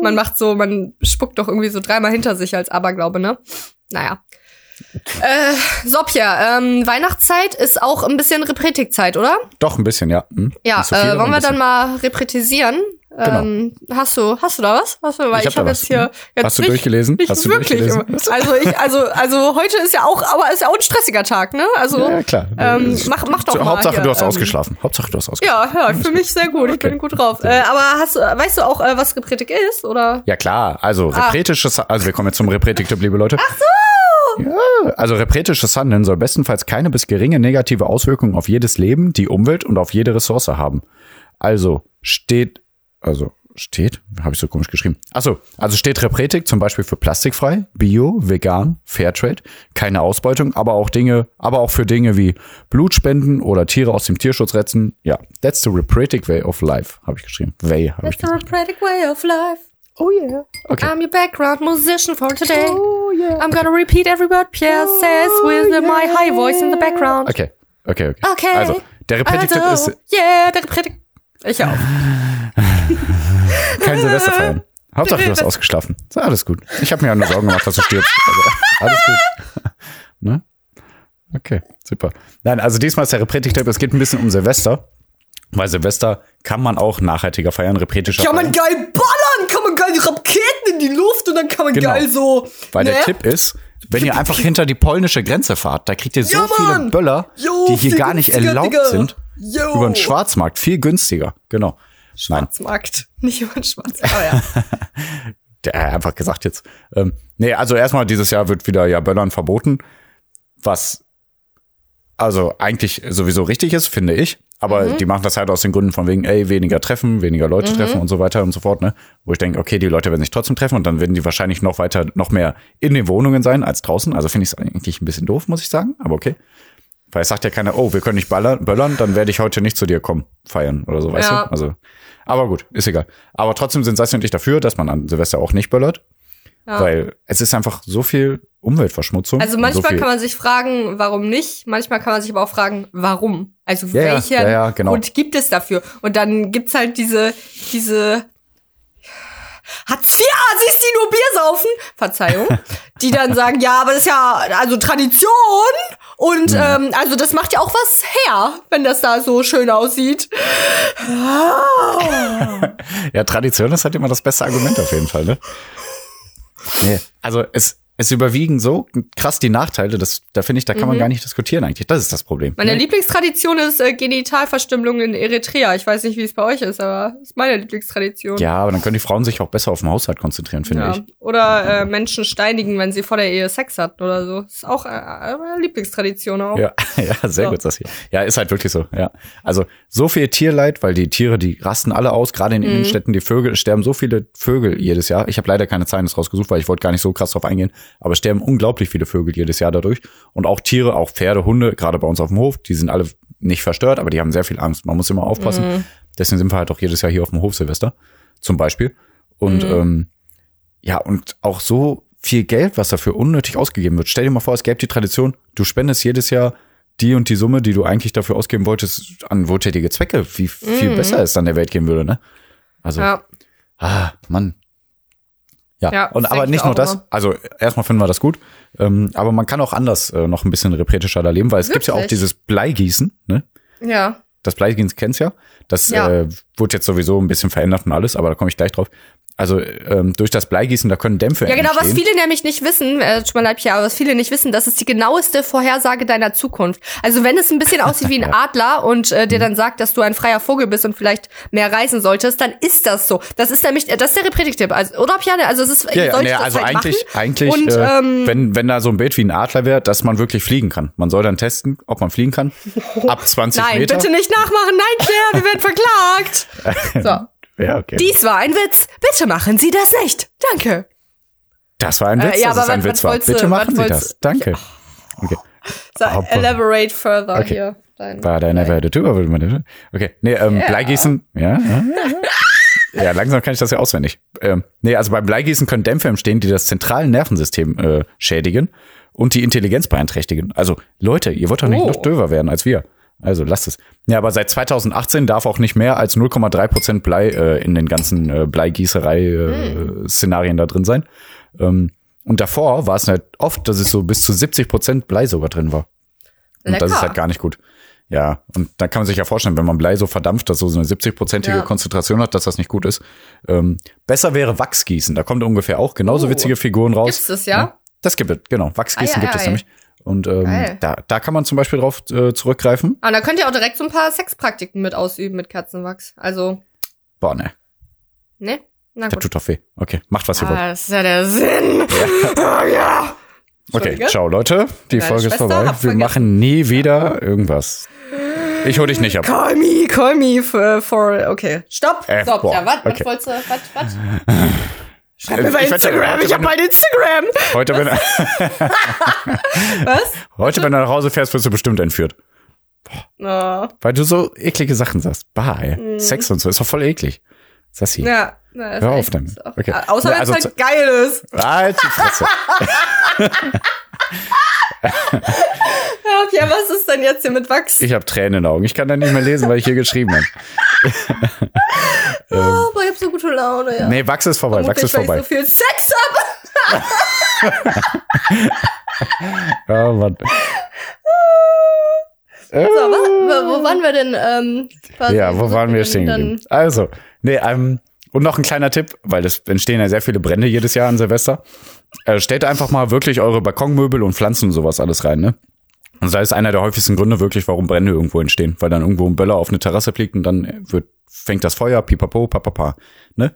Man macht so, man spuckt doch irgendwie so dreimal hinter sich als Aberglaube, ne? Naja. Sopja, ähm, Weihnachtszeit ist auch ein bisschen Repretikzeit, oder?
Doch, ein bisschen, ja. Hm?
Ja,
so viel,
äh, wollen wir dann mal repretisieren?
Genau.
Ähm, hast du, hast du da was? Hast du, weil
Ich
ich,
hab
habe jetzt hier jetzt
Hast du
nicht,
durchgelesen?
Nicht
Hast du
wirklich.
durchgelesen?
Also ich, also, also heute ist ja auch, aber ist ja auch ein stressiger Tag, ne? Also
Ja, klar.
Ähm,
Äh,
mach, mach doch
so,
mal.
Hauptsache, du hast
ähm,
ausgeschlafen. Hauptsache, du hast ausgeschlafen.
Ja, ja, für mich sehr gut. Ich bin gut drauf. Äh, aber hast, du- weißt du auch, äh, was Repretik ist, oder?
Ja klar, also
Ah.
repretisches, also wir kommen jetzt zum Repretik-Tipp, liebe Leute. Ach so! Ja, also repretisches Handeln soll bestenfalls keine bis geringe negative Auswirkungen auf jedes Leben, die Umwelt und auf jede Ressource haben. Also steht, also steht, habe ich so komisch geschrieben. Ach so, also steht Repretik zum Beispiel für plastikfrei, bio, vegan, Fairtrade, keine Ausbeutung, aber auch Dinge, aber auch für Dinge wie Blutspenden oder Tiere aus dem Tierschutz retten. Ja, that's the Repretic way of life, habe ich geschrieben. Way habe ich
It's the
gesagt.
Repretic way of life.
Oh yeah. Okay.
I'm your background musician for today.
Oh yeah.
I'm gonna repeat every word Pierre says with my high voice in the background.
Okay, okay, okay.
Okay.
Also, der Repretik-Tipp
Also,
ist
yeah, der Repretik. Ich auch.
kein Silvester feiern. Hauptsache, du hast ausgeschlafen. So, alles gut. Ich habe mir ja nur Sorgen gemacht, dass du stirbst. Also, alles gut. ne? Okay, super. Nein, also diesmal ist der Repretik-Tipp, es geht ein bisschen um Silvester. Weil Silvester kann man auch nachhaltiger feiern, repretischer
Kann man
feiern.
geil ballern, kann man geil die Raketen in die Luft und dann kann man
Genau.
geil so.
Weil der
ne?
Tipp ist, wenn ihr einfach hinter die polnische Grenze fahrt, da kriegt ihr so
Ja,
viele. Böller,
Jo,
die hier gar nicht erlaubt
Digga.
sind,
Jo.
über den Schwarzmarkt. Viel günstiger. Genau. Nein.
Schwarzmarkt, nicht über den Schwarz. Aber ja.
der einfach gesagt jetzt. Ähm, nee, also erstmal dieses Jahr wird wieder ja Böllern verboten, was also eigentlich sowieso richtig ist, finde ich. Aber
Mhm.
die machen das halt aus den Gründen von wegen, ey, weniger treffen, weniger Leute
Mhm.
treffen und so weiter und so fort, ne? Wo ich denke, okay, die Leute werden sich trotzdem treffen und dann werden die wahrscheinlich noch weiter, noch mehr in den Wohnungen sein als draußen. Also finde ich es eigentlich ein bisschen doof, muss ich sagen, aber okay. Weil es sagt ja keiner, oh, wir können nicht ballern, böllern, dann werde ich heute nicht zu dir kommen, feiern oder so, weißt
Ja.
du? Also, aber gut, ist egal. Aber trotzdem sind Sassi und ich dafür, dass man an Silvester auch nicht böllert.
Ja.
Weil es ist einfach so viel Umweltverschmutzung.
Also manchmal
so
kann man sich fragen, warum nicht. Manchmal kann man sich aber auch fragen, warum. Also
Ja, ja,
welchen
ja, ja, genau.
Grund gibt es dafür? Und dann gibt's halt diese, diese Hartz IV Assis, die nur Bier saufen, Verzeihung, die dann sagen, ja, aber das ist ja also Tradition und
Mhm.
ähm, also das macht ja auch was her, wenn das da so schön aussieht.
Ja, Tradition ist halt immer das beste Argument auf jeden Fall, ne? Nee, also es, es überwiegen so krass die Nachteile, das, da finde ich, da kann man gar nicht diskutieren eigentlich. Das ist das Problem.
Mhm. Meine
ne?
Lieblingstradition ist äh, Genitalverstümmelung in Eritrea. Ich weiß nicht, wie es bei euch ist, aber das ist meine Lieblingstradition.
Ja, aber dann können die Frauen sich auch besser auf den Haushalt konzentrieren, finde
Ja.
ich.
Oder äh, Menschen steinigen, wenn sie vor der Ehe Sex hatten oder so. Das ist auch äh, eine Lieblingstradition auch.
Ja, ja, sehr
So.
gut, das hier. Ja, ist halt wirklich so, ja. Also so viel Tierleid, weil die Tiere, die rasten alle aus, gerade in
Mhm.
Innenstädten, die Vögel, es sterben so viele Vögel jedes Jahr. Ich habe leider keine Zahlen rausgesucht, weil ich wollte gar nicht so krass drauf eingehen, aber es sterben unglaublich viele Vögel jedes Jahr dadurch. Und auch Tiere, auch Pferde, Hunde, gerade bei uns auf dem Hof, die sind alle nicht verstört, aber die haben sehr viel Angst. Man muss immer aufpassen.
Mhm.
Deswegen sind wir halt auch jedes Jahr hier auf dem Hof Silvester, zum Beispiel. Und
Mhm.
ähm, ja, und auch so viel Geld, was dafür unnötig ausgegeben wird. Stell dir mal vor, es gäbe die Tradition, du spendest jedes Jahr die und die Summe, die du eigentlich dafür ausgeben wolltest, an wohltätige Zwecke. Wie viel besser es dann der Welt gehen würde, ne? Also,
Mhm. Ja.
ah, Mann. Ja,
Ja,
und aber nicht nur das,
immer.
also erstmal finden wir das gut, ähm, aber man kann auch anders äh, noch ein bisschen repretischer da leben, weil es gibt ja auch
Wirklich?
dieses Bleigießen, ne?
Ja.
Das Bleigießen kennst ja. Das
Ja.
äh, wurde jetzt sowieso ein bisschen verändert und alles, aber da komme ich gleich drauf. Also ähm, durch das Bleigießen, da können Dämpfe
Ja, genau, was
entstehen.
viele nämlich nicht wissen, äh, tut mir leid, ja, aber was viele nicht wissen, das ist die genaueste Vorhersage deiner Zukunft. Also wenn es ein bisschen aussieht wie ein Adler und äh,
Mhm.
dir dann sagt, dass du ein freier Vogel bist und vielleicht mehr reisen solltest, dann ist das so. Das ist nämlich, das ist der Reprädiktipp. Also, oder Piane, also es ist,
Ja, ja, nee, also
halt
eigentlich,
machen.
eigentlich,
Und,
äh,
ähm,
wenn, wenn da so ein Bild wie ein Adler wäre, dass man wirklich fliegen kann. Man soll dann testen, ob man fliegen kann. Ab 20
Nein,
Meter.
bitte nicht nachmachen. Nein, Claire, wir werden verklagt. So.
Ja, okay.
Dies war ein Witz. Bitte machen Sie das nicht. Danke.
das war ein Witz,
Äh, ja,
dass
aber
es ein Witz war. Bitte machen Sie das. Danke. Okay.
So, elaborate further
Okay.
hier. Dein,
War der never had a tour, würde man das- Okay, nee, ähm, Bleigießen, ja, ja, ja. Ja, langsam kann ich das ja auswendig. Ähm, nee, also beim Bleigießen können Dämpfe entstehen, die das zentrale Nervensystem äh, schädigen und die Intelligenz beeinträchtigen. Also Leute, ihr wollt doch nicht
Oh.
noch döver werden als wir. Also lasst es. Ja, aber seit 2018 darf auch nicht mehr als 0,3 Prozent Blei äh, in den ganzen äh, Bleigießerei-Szenarien da drin sein. Ähm, Und davor war es halt oft, dass es so bis zu 70 Prozent Blei sogar drin war. Und das ist halt gar nicht gut. Ja, und da kann man sich ja vorstellen, wenn man Blei so verdampft, dass so eine 70-prozentige
Ja.
Konzentration hat, dass das nicht gut ist. Ähm, besser wäre Wachsgießen. Da kommt ungefähr auch genauso
Oh.
witzige Figuren raus.
Gibt's das, ja?
Das gibt es, genau. Wachsgießen
Ei, ei,
gibt es nämlich. Und ähm, da, da kann man zum Beispiel drauf äh, zurückgreifen.
Ah, da könnt ihr auch direkt so ein paar Sexpraktiken mit ausüben mit Kerzenwachs. Also,
Boah, ne,
ne? Na gut.
tut doch weh. Okay, macht was ihr wollt.
Ah, das ist ja der Sinn. Ah, ja.
Okay, ciao Leute. Die
Deine
Folge ist
Schwester
vorbei.
hat
Wir
vergessen.
machen nie wieder irgendwas. Ich hol dich nicht ab.
Call me, call me for, for okay. Stopp,
Äh,
stopp.
boah,
ja, was, was
okay.
wolltest du, was, was? Schreib
Äh,
mir bei
ich werd-
Instagram, ich hab
wenn-
mein Instagram.
Heute, wenn,
Was?
heute, wenn du nach Hause fährst, wirst du bestimmt entführt.
Oh.
Weil du so eklige Sachen sagst. Bah, ey. Sex und so ist doch voll eklig. Sassi.
Ja. na, ist
Hör auf damit. Okay.
Außer
Ja,
wenn es
also
halt geil ist.
Halt die Fresse.
Ja, was ist denn jetzt hier mit Wachs?
Ich habe Tränen in den Augen. Ich kann da nicht mehr lesen, weil ich hier geschrieben habe.
oh, aber ich hab so gute Laune, ja.
Nee, Wachs ist vorbei. Wachs ist vorbei.
ich so viel Sex hab.
Oh, Mann.
So, wa- wo, waren wir denn? Ähm,
Ja, wo waren wir stehen geblieben? Also, nee, ähm, und noch ein kleiner Tipp, weil es entstehen ja sehr viele Brände jedes Jahr an Silvester. Äh, stellt einfach mal wirklich eure Balkonmöbel und Pflanzen und sowas alles rein, ne? Und das ist einer der häufigsten Gründe wirklich, warum Brände irgendwo entstehen, weil dann irgendwo ein Böller auf eine Terrasse fliegt und dann wird, fängt das Feuer, pipapo, papapa, ne?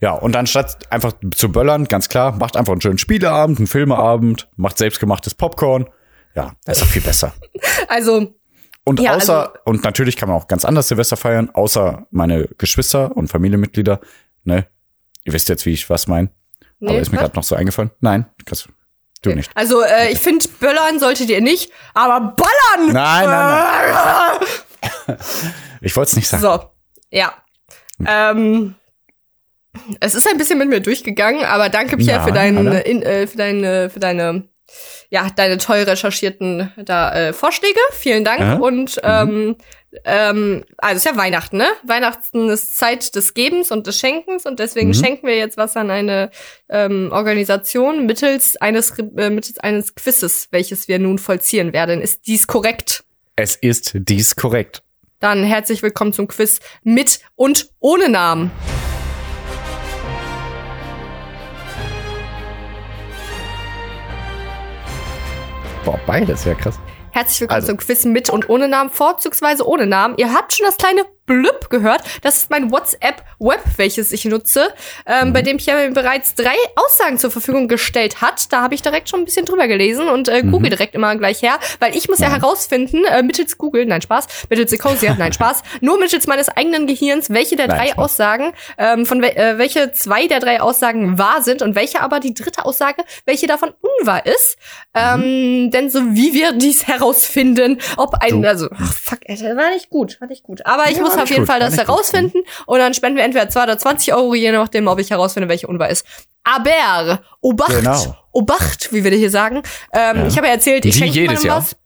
Ja, und anstatt einfach zu böllern, ganz klar, macht einfach einen schönen Spieleabend, einen Filmeabend, macht selbstgemachtes Popcorn. Ja, das ist viel besser.
Also,
Und
Ja,
außer,
also-
und natürlich kann man auch ganz anders Silvester feiern, außer meine Geschwister und Familienmitglieder, ne? Ihr wisst jetzt, wie ich was meine.
Nee,
aber ist mir gerade noch so eingefallen. Nein, kannst du nicht.
also äh, ich finde, böllern solltet ihr nicht, aber ballern!
Nein, nein, nein. Ich wollte es nicht sagen.
So, ja. Ähm, es ist ein bisschen mit mir durchgegangen, aber danke Pierre
Ja,
für deinen,
Anna.
in, äh, für deine, für deine, ja, deine toll recherchierten da äh, Vorschläge. Vielen Dank
Ja.
und ähm, ähm, also es ist ja Weihnachten, ne? Weihnachten ist Zeit des Gebens und des Schenkens und deswegen
Mhm.
schenken wir jetzt was an eine ähm, Organisation mittels eines äh, mittels eines Quizzes, welches wir nun vollziehen werden. Ist dies korrekt?
Es ist dies korrekt.
Dann herzlich willkommen zum Quiz mit und ohne Namen.
Boah, beides, ja krass.
Herzlich willkommen
Also.
zum Quiz mit und ohne Namen, vorzugsweise ohne Namen. Ihr habt schon das kleine Blüpp gehört. Das ist mein WhatsApp-Web, welches ich nutze, ähm,
Mhm.
bei dem Pierre mir bereits drei Aussagen zur Verfügung gestellt hat. Da habe ich direkt schon ein bisschen drüber gelesen und äh,
Mhm.
google direkt immer gleich her, weil ich muss ja, herausfinden, äh, mittels Google, nein Spaß, mittels Ecosia, nein Spaß, nur mittels meines eigenen Gehirns, welche der
Nein,
drei
Spaß.
Aussagen, ähm, von wel äh, welche zwei der drei Aussagen wahr sind und welche aber die dritte Aussage, welche davon unwahr ist. Ähm, denn so wie wir dies herausfinden, ob ein,
Du.
also, ach, fuck, das war nicht gut, war nicht gut. Aber ich
Ja,
muss auf jeden
gut,
Fall das
nicht gut.
herausfinden und dann spenden wir entweder 2 oder 20 Euro, je nachdem, ob ich herausfinde, welche unwahr ist. Aber, Obacht,
Genau.
Obacht, wie wir hier sagen. Ähm,
Ja.
Ich habe ja erzählt, ich schenke jemandem
Jahr.
was.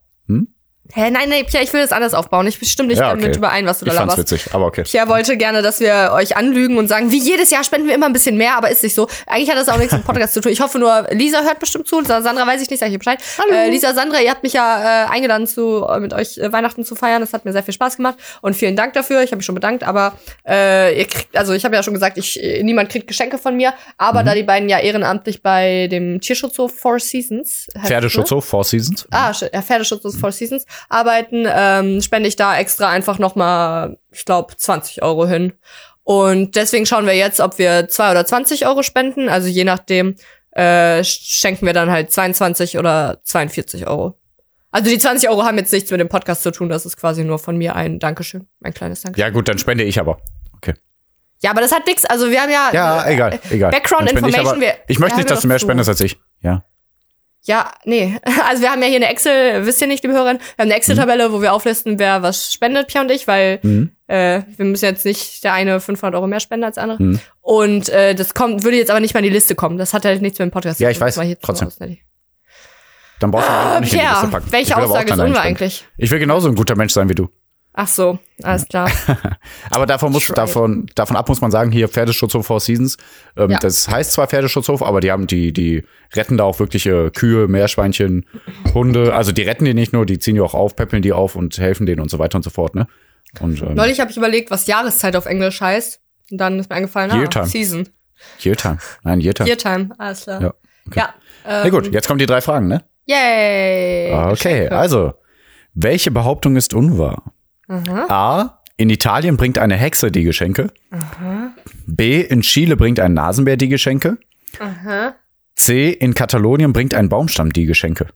Hä, nein, nein, Pierre, ich will das anders aufbauen. Ich stimme nicht
Ja,
damit
okay.
überein, was du da
Ich fand's witzig, aber okay.
Pierre wollte gerne, dass wir euch anlügen und sagen, wie jedes Jahr spenden wir immer ein bisschen mehr, aber ist nicht so. Eigentlich hat das auch nichts mit Podcast zu tun. Ich hoffe nur, Lisa hört bestimmt zu. Sandra weiß ich nicht, sag ich ihr Bescheid. Äh, Lisa, Sandra, ihr habt mich ja äh, eingeladen, zu, äh, mit euch äh, Weihnachten zu feiern. Das hat mir sehr viel Spaß gemacht und vielen Dank dafür. Ich habe mich schon bedankt, aber äh, ihr kriegt, also ich habe ja schon gesagt, ich, äh, niemand kriegt Geschenke von mir, aber
Mhm.
da die beiden ja ehrenamtlich bei dem Tierschutzhof Four Seasons es, ne?
Pferdeschutzhof, Four Seasons.
ah, ja, Pferdeschutzes Four Seasons arbeiten, ähm, spende ich da extra einfach nochmal, ich glaube, 20 Euro hin. Und deswegen schauen wir jetzt, ob wir 2 oder 20 Euro spenden. Also je nachdem äh, schenken wir dann halt 22 oder 42 Euro. Also die 20 Euro haben jetzt nichts mit dem Podcast zu tun. Das ist quasi nur von mir ein Dankeschön, ein kleines Dankeschön.
Ja, gut, dann spende ich aber. Okay.
Ja, aber das hat nix. Also wir haben ja,
Ja,
äh,
egal, egal.
Background
spende ich,
Information.
aber, ich möchte nicht, dass du mehr spendest als ich. Ja.
Ja, nee. Also wir haben ja hier eine Excel, wisst ihr nicht, liebe Hörerinnen, wir haben eine Excel-Tabelle, wo wir auflisten, wer was spendet, Pia und ich, weil
Mhm.
äh, wir müssen jetzt nicht der eine 500 Euro mehr spenden als der andere.
Mhm.
Und äh, das kommt, würde jetzt aber nicht mal in die Liste kommen. Das hat halt nichts mit dem Podcast
Ja,
zu
ich
tun.
weiß,
war hier zu
trotzdem.
auswendig.
Dann brauchst du auch nicht in die Liste packen. Ich
welche Aussage ist unwahr eigentlich?
Ich will genauso ein guter Mensch sein wie du.
Ach so, alles klar.
Aber davon muss,
Schwein.
davon, davon ab muss man sagen, hier Pferdeschutzhof Four Seasons. Ähm,
Ja.
Das heißt zwar Pferdeschutzhof, aber die haben die, die retten da auch wirkliche Kühe, Meerschweinchen, Hunde. Also die retten die nicht nur, die ziehen die auch auf, peppeln die auf und helfen denen und so weiter und so fort, ne? Und ähm,
Neulich habe ich überlegt, was Jahreszeit auf Englisch heißt. Und dann ist mir eingefallen, ah,
Yeartime.
Season.
Yeartime. Nein, Yeartime.
Yeartime, alles klar.
Ja, okay.
Ja.
Na gut, jetzt kommen die drei Fragen, ne?
Yay.
Okay, also, welche Behauptung ist unwahr? A. In Italien bringt eine Hexe die Geschenke. B. In Chile bringt ein Nasenbär die Geschenke.
Aha.
C. In Katalonien bringt ein Baumstamm die Geschenke.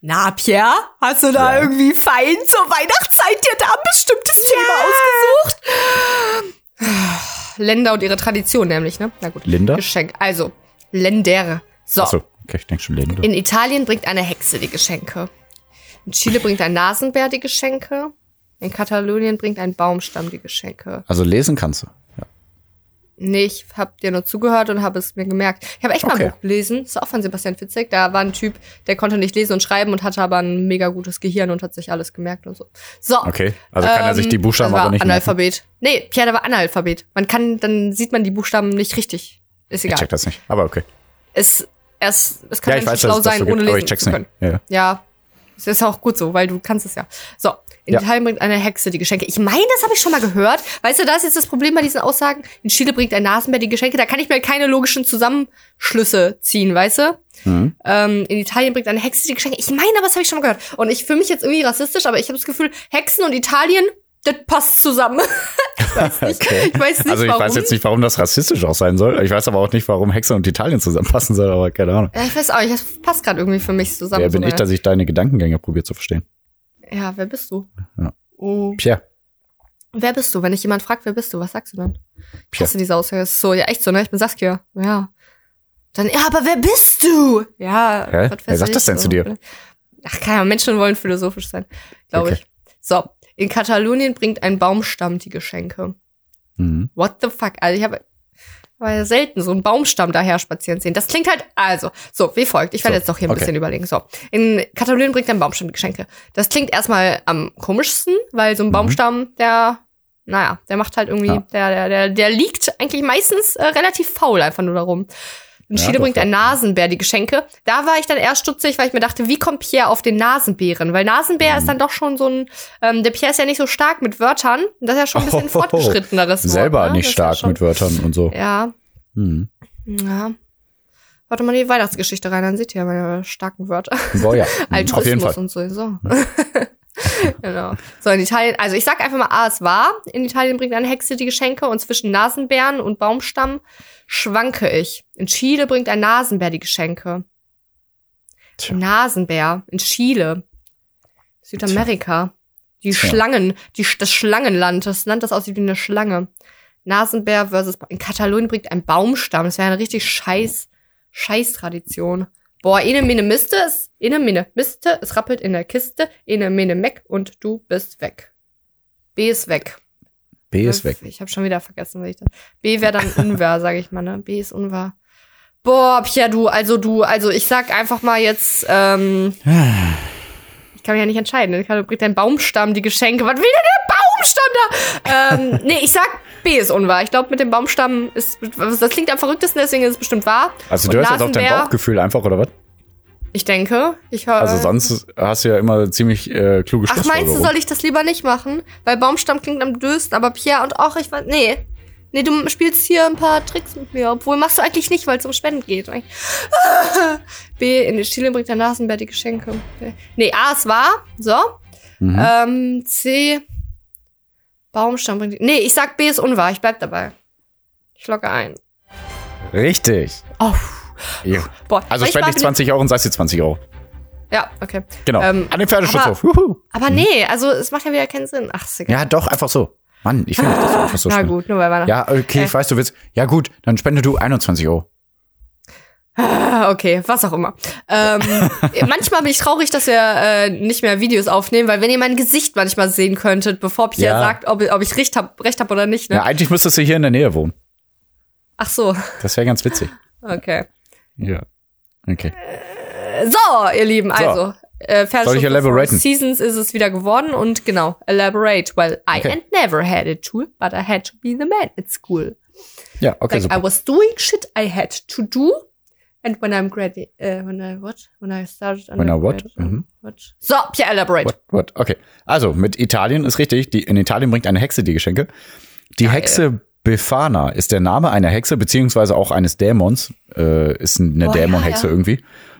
Na, Pierre, hast du da
Ja.
irgendwie fein zur Weihnachtszeit dir da ein bestimmtes Thema ausgesucht? Länder und ihre Tradition nämlich, ne? Na gut.
Linda?
Geschenk. Also, Länder. So.
Achso, okay, ich denke schon Linde.
In Italien bringt eine Hexe die Geschenke. In Chile bringt ein Nasenbär die Geschenke. In Katalonien bringt ein Baumstamm die Geschenke.
Also lesen kannst du. Ja.
Nee, ich hab dir nur zugehört und habe es mir gemerkt. Ich habe echt mal
Okay.
ein Buch gelesen. Ist auch von Sebastian Fitzek. Da war ein Typ, der konnte nicht lesen und schreiben und hatte aber ein mega gutes Gehirn und hat sich alles gemerkt und so. So.
Okay, also kann er sich die Buchstaben
das war
aber nicht merken.
Analphabet. Nee, Pierre, der war Analphabet. Man kann, dann sieht man die Buchstaben nicht richtig. Ist
Ich
egal.
check das nicht, aber okay.
Es, es, es kann
Ja, ich
nicht
weiß,
schlau
das
sein, ohne lesen
ich check's
zu
nicht.
können.
Ja.
Ja. Das ist auch gut so, weil du kannst es ja. So, in
Ja.
Italien bringt eine Hexe die Geschenke. Ich meine, das habe ich schon mal gehört. Weißt du, da ist jetzt das Problem bei diesen Aussagen. In Chile bringt ein Nasenbär die Geschenke. Da kann ich mir keine logischen Zusammenschlüsse ziehen, weißt du?
Mhm.
Ähm, in Italien bringt eine Hexe die Geschenke. Ich meine, aber das habe ich schon mal gehört. Und ich fühle mich jetzt irgendwie rassistisch, aber ich habe das Gefühl, Hexen und Italien, das passt zusammen. ich weiß nicht,
Okay.
ich weiß nicht
Also ich
warum.
weiß jetzt nicht, warum das rassistisch auch sein soll. Ich weiß aber auch nicht, warum Hexe und Italien zusammenpassen soll, aber keine Ahnung.
Ja, ich weiß auch nicht, das passt gerade irgendwie für mich zusammen.
Wer bin
so,
ich, dass ich deine Gedankengänge probiere zu verstehen?
Ja, wer bist du?
Ja.
Oh.
Pierre.
Wer bist du? Wenn dich jemand fragt, wer bist du, was sagst du dann? Ich
Pierre.
hasse diese Aussage. Das ist so, ja, echt so, ne? Ich bin Saskia. Ja. Dann, ja, aber wer bist du? Ja.
Hä? Wer sagt
ich
das denn
so.
zu dir?
Ach, keine Ahnung, Menschen wollen philosophisch sein, glaube
Okay.
ich. So. In Katalonien bringt ein Baumstamm die Geschenke.
Mhm.
What the fuck? Also ich habe war ja selten so einen Baumstamm daher spazieren sehen. Das klingt halt, also, so, wie folgt. Ich werde
So,
jetzt doch hier ein
okay.
bisschen überlegen. So, in Katalonien bringt ein Baumstamm die Geschenke. Das klingt erstmal am komischsten, weil so ein Baumstamm, der, naja, der macht halt irgendwie,
Mhm. Ja.
der, der, der, der liegt eigentlich meistens äh, relativ faul einfach nur darum. In
Ja,
Chile bringt
ja.
ein Nasenbär die Geschenke. Da war ich dann erst stutzig, weil ich mir dachte, wie kommt Pierre auf den Nasenbären? Weil Nasenbär
Mhm.
ist dann doch schon so ein, ähm, der Pierre ist ja nicht so stark mit Wörtern. Das ist ja schon ein bisschen fortgeschritteneres Wort.
Selber
ne?
nicht
Das ja
stark
schon-
mit Wörtern und so.
Ja,
Mhm.
ja. Warte mal die Weihnachtsgeschichte rein, dann seht ihr meine starken Wörter.
Boah, ja.
Altruismus
Auf jeden Fall.
und so. so. genau. So, in Italien, also ich sag einfach mal, A, es war. In Italien bringt eine Hexe die Geschenke und zwischen Nasenbären und Baumstamm schwanke ich. In Chile bringt ein Nasenbär die Geschenke.
Tja.
Nasenbär. In Chile. Südamerika. Die
Tja.
Schlangen, die, das Schlangenland, das Land, das aussieht wie eine Schlange. Nasenbär versus in Katalonien bringt ein Baumstamm. Das wäre eine richtig scheiß, scheiß Tradition. Boah, ene mene miste, es, ene mene miste, es rappelt in der Kiste, ene mene meck und du bist weg. B ist weg.
B ist weg.
Ich habe schon wieder vergessen, was ich da. B wäre dann unwahr, sage ich mal, ne? B ist unwahr. Boah, Pia, du, also du, also ich sag einfach mal jetzt, ähm, ich kann mich ja nicht entscheiden. Ich bringt dein Baumstamm die Geschenke. Was will denn der Baumstamm da? ähm, nee, ich sag, B ist unwahr. Ich glaube, mit dem Baumstamm ist, das klingt am verrücktesten, deswegen ist es bestimmt wahr.
Also
Und
du hörst jetzt auf dein Bauchgefühl einfach, oder was?
Ich denke, ich höre.
Also sonst hast du ja immer ziemlich äh, kluge
Ach, meinst du, soll ich das lieber nicht machen? Weil Baumstamm klingt am dösten, aber Pierre und auch, ich weiß, nee. Nee, du spielst hier ein paar Tricks mit mir, obwohl machst du eigentlich nicht, weil es um Spenden geht. B, in den Chile bringt der Nasenbär die Geschenke. Nee, A, es war, so.
Mhm.
Ähm, C, Baumstamm bringt Nee, ich sag B ist unwahr, ich bleib dabei. Ich logge ein.
Richtig.
Oh,
Ja.
boah.
Also spende ich
mal-
20 Euro und sagst dir 20 Euro.
Ja, okay.
Genau.
Ähm,
An den Pferdeschutzhof. Juhu.
Aber nee, also es macht ja wieder keinen Sinn. Ach, ist egal.
Ja, doch, einfach so. Mann, ich finde das einfach so
Na gut, nur weil Weihnachten.
Ja, okay,
Äh.
ich weiß, du willst. Ja, gut, dann spende du 21 Euro.
Okay, was auch immer. Ähm, manchmal bin ich traurig, dass wir äh, nicht mehr Videos aufnehmen, weil wenn ihr mein Gesicht manchmal sehen könntet, bevor Pierre
Ja.
sagt, ob, ob ich recht hab, recht hab oder nicht. Ne?
Ja, eigentlich müsstest du hier in der Nähe wohnen.
Ach so,
Das wäre ganz witzig.
okay.
Ja. Okay.
So, ihr Lieben,
So.
also, äh,
Soll ich elaboraten?
Seasons ist es wieder geworden und genau, elaborate. Well, I
Okay.
had never had it to, but I had to be the man at school.
Ja, okay,
like I
super.
was doing shit I had to do. And when I'm gradu uh, when I what? When I started
When I what? Mhm.
what? So, Pierre, elaborate.
What, what? Okay. Also, mit Italien ist richtig. Die, in Italien bringt eine Hexe die Geschenke. Die Hexe Befana ist der Name einer Hexe, beziehungsweise auch eines Dämons. Äh, ist eine
Oh,
Dämonhexe
ja, ja.
irgendwie.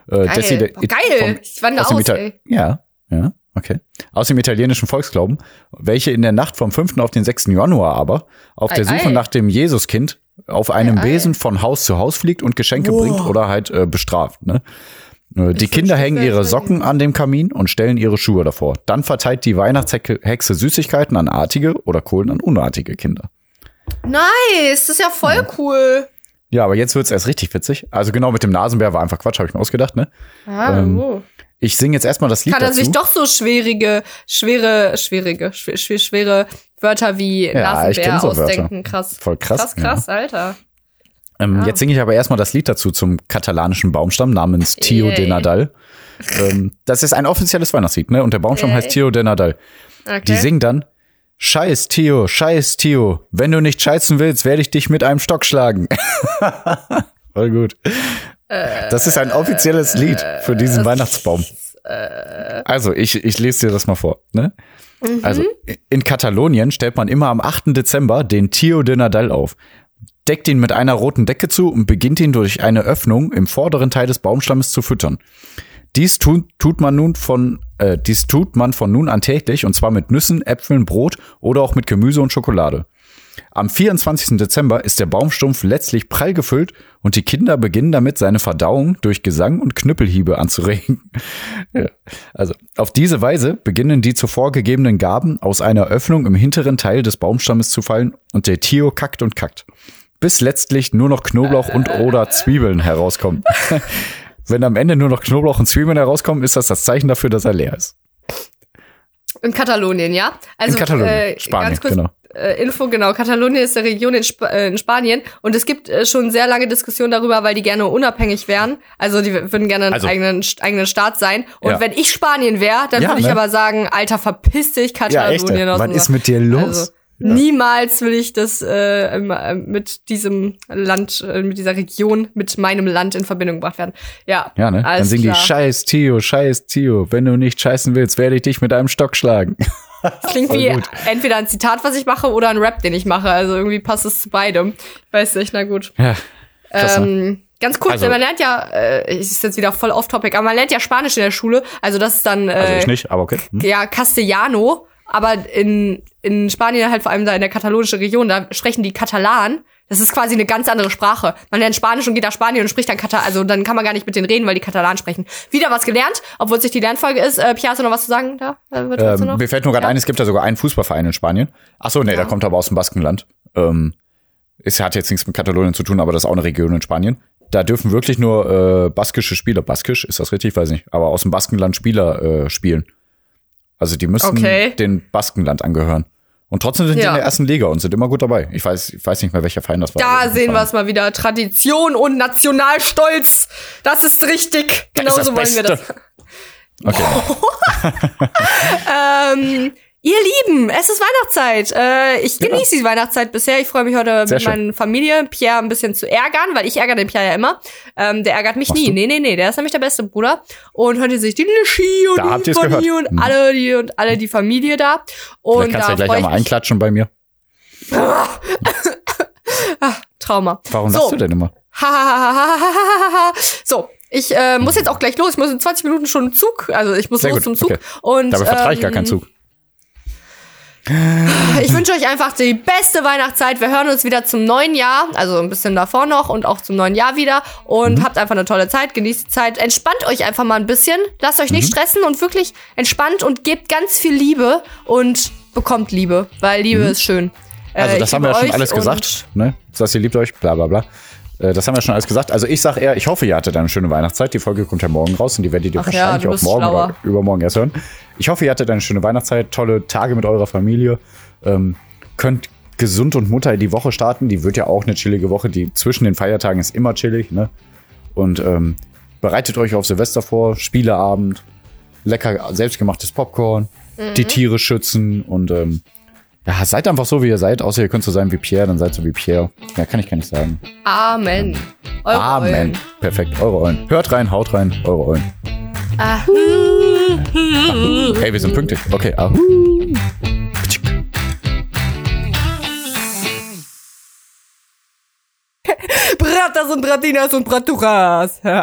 Äh,
Geil.
Desi-
Boah, geil. Ich wandere
aus dem
aus,
Ita-
ey.
Ja, ja, okay. Aus dem italienischen Volksglauben, welche in der Nacht vom 5. auf den 6. Januar aber auf
Ei,
der Suche
ei.
nach dem Jesuskind auf einem
Ei, ei.
Besen von Haus zu Haus fliegt und Geschenke
Wow.
bringt oder halt äh, bestraft. Ne? Äh, Die
Ich
Kinder hängen ihre Socken an dem Kamin und stellen ihre Schuhe davor. Dann verteilt die Weihnachtshexe Süßigkeiten an artige oder Kohlen an unartige Kinder.
Nice, das ist ja voll cool.
Ja, aber jetzt wird's erst richtig witzig. Also genau mit dem Nasenbär war einfach Quatsch, habe ich mir ausgedacht. Ne?
Ah,
Ähm,
oh.
Ich singe jetzt erstmal das Lied
Kann er
dazu.
sich doch so schwierige, schwere, schwierige, schwer, schwer, schwere Wörter wie
Ja,
Nasenbär
so Wörter.
ausdenken. Krass.
Voll krass,
Krass, krass, Alter.
Ähm,
Ja.
Jetzt singe ich aber erstmal das Lied dazu zum katalanischen Baumstamm namens Tio de
Yay.
Nadal. ähm, das ist ein offizielles Weihnachtslied, ne? Und der Baumstamm
Yay.
heißt Tio de Nadal.
Okay.
Die singen dann Scheiß Tio, scheiß Tio, wenn du nicht scheißen willst, werde ich dich mit einem Stock schlagen. Voll gut. Das ist ein offizielles Lied für diesen Weihnachtsbaum. Also, ich, ich lese dir das mal vor. Ne? Also, in Katalonien stellt man immer am 8. Dezember den Tio de Nadal auf. Deckt ihn mit einer roten Decke zu und beginnt ihn durch eine Öffnung im vorderen Teil des Baumstammes zu füttern. Dies tut, tut man nun von, äh, dies tut man von nun an täglich und zwar mit Nüssen, Äpfeln, Brot oder auch mit Gemüse und Schokolade. Am 24. Dezember ist der Baumstumpf letztlich prall gefüllt und die Kinder beginnen damit, seine Verdauung durch Gesang und Knüppelhiebe anzuregen. Ja. Also auf diese Weise beginnen die zuvor gegebenen Gaben aus einer Öffnung im hinteren Teil des Baumstammes zu fallen und der Tio kackt und kackt. Bis letztlich nur noch Knoblauch und oder Zwiebeln herauskommen. Wenn am Ende nur noch Knoblauch und Zwiebeln herauskommen, ist das das Zeichen dafür, dass er leer ist.
In Katalonien, ja? Also,
In Katalonien,
äh,
Spanien,
kurz,
genau.
Äh, Info, genau. Katalonien ist eine Region in, Sp äh, in Spanien und es gibt äh, schon sehr lange Diskussionen darüber, weil die gerne unabhängig wären. Also die würden gerne einen
Also-
eigenen, eigenen Staat sein. Und
Ja.
wenn ich Spanien wäre, dann
Ja,
würde ich
ne?
aber sagen, Alter, verpiss dich,
Ja,
Katalonien. aus
Was ist mit dir los?
Also, Niemals will ich das äh, äh, mit diesem Land, äh, mit dieser Region, mit meinem Land in Verbindung gebracht werden. Ja,
Ja, ne? Dann singen
klar.
die Scheiß Tio, Scheiß Tio. Wenn du nicht scheißen willst, werde ich dich mit einem Stock schlagen.
Das klingt
Voll
wie
gut.
entweder ein Zitat, was ich mache, oder ein Rap, den ich mache. Also irgendwie passt es zu beidem. Ich weiß nicht, na gut.
Ja, krass, ne?
Ähm, ganz kurz,
Also-
man lernt ja, äh, ist jetzt wieder voll off-topic, aber man lernt ja Spanisch in der Schule. Also das ist dann äh,
Also ich nicht, aber okay. Hm?
ja Castellano, aber in, in Spanien halt vor allem da in der katalonischen Region, da sprechen die Katalan. Das ist quasi eine ganz andere Sprache. Man lernt Spanisch und geht nach Spanien und spricht dann Katal, also dann kann man gar nicht mit denen reden, weil die Katalan sprechen. Wieder was gelernt, obwohl es nicht die Lernfolge ist. Äh, Pia, hast du noch was zu sagen da? Äh,
Ähm,
noch?
mir fällt nur gerade
Ja.
ein, es gibt ja sogar einen Fußballverein in Spanien. Ach so, nee, der kommt aber aus dem Baskenland. Ähm, es hat jetzt nichts mit Katalonien zu tun, aber das ist auch eine Region in Spanien. Da dürfen wirklich nur äh, baskische Spieler, baskisch, ist das richtig? Weiß nicht, aber aus dem Baskenland Spieler äh, spielen. Also die müssen
Okay.
den Baskenland angehören. Und trotzdem sind die
Ja.
in der ersten Liga und sind immer gut dabei. Ich weiß, ich weiß nicht mehr, welcher Verein das war.
Da sehen wir es mal wieder. Tradition und Nationalstolz. Das ist richtig. Genauso
das
wollen wir das.
Okay.
Ähm, ihr Lieben, es ist Weihnachtszeit. Äh, ich genieße die Weihnachtszeit bisher. Ich freue mich heute
Sehr
mit meiner Familie, Pierre ein bisschen zu ärgern, weil ich ärgere den Pierre ja immer. Ähm, der ärgert mich
Machst
nie.
du?
Nee, nee, nee, der ist nämlich der beste Bruder. Und hört sich die Lischi und
Da
die
gehört.
und
Mhm.
alle die und alle die Familie da. Und
Vielleicht kannst du
da
ja gleich einmal einklatschen bei mir.
Trauma.
Warum
so.
lachst du denn immer?
so, ich äh, muss jetzt auch gleich los. Ich muss in 20 Minuten schon Zug. Also ich muss
Sehr
los
gut,
zum Zug.
okay.
Und,
Dabei vertrage ich gar
ähm,
keinen Zug.
Ich wünsche euch einfach die beste Weihnachtszeit. Wir hören uns wieder zum neuen Jahr, also ein bisschen davor noch und auch zum neuen Jahr wieder. Und
Mhm.
habt einfach eine tolle Zeit, genießt die Zeit. Entspannt euch einfach mal ein bisschen. Lasst euch
Mhm.
nicht stressen und wirklich entspannt und gebt ganz viel Liebe und bekommt Liebe, weil Liebe ist schön.
Mhm. Also
Äh,
das
ich
haben wir ja schon alles gesagt, ne? Dass ihr liebt euch, bla bla bla. Äh, Das haben wir schon alles gesagt. Also ich sag eher, ich hoffe, ihr hattet eine schöne Weihnachtszeit. Die Folge kommt ja morgen raus und die werdet ihr
Ach ja,
wahrscheinlich
du
auch morgen
schlauer.
oder übermorgen erst hören. Ich hoffe, ihr hattet eine schöne Weihnachtszeit, tolle Tage mit eurer Familie. Ähm, könnt gesund und munter in die Woche starten. Die wird ja auch eine chillige Woche. Die zwischen den Feiertagen ist immer chillig. Ne? Und ähm, bereitet euch auf Silvester vor, Spieleabend, lecker selbstgemachtes Popcorn, mhm. die Tiere schützen und ähm, ja, seid einfach so, wie ihr seid. Außer ihr könnt so sein wie Pierre, dann seid so wie Pierre. Ja, kann ich gar nicht sagen.
Amen. Eure
Amen.
Eulen.
Perfekt, eure Eulen. Hört rein, haut rein, eure Eulen.
Ahu. Ahu.
Hey, wir sind pünktlich. Okay, ahu.
Bratas und Bratinas und Braturas.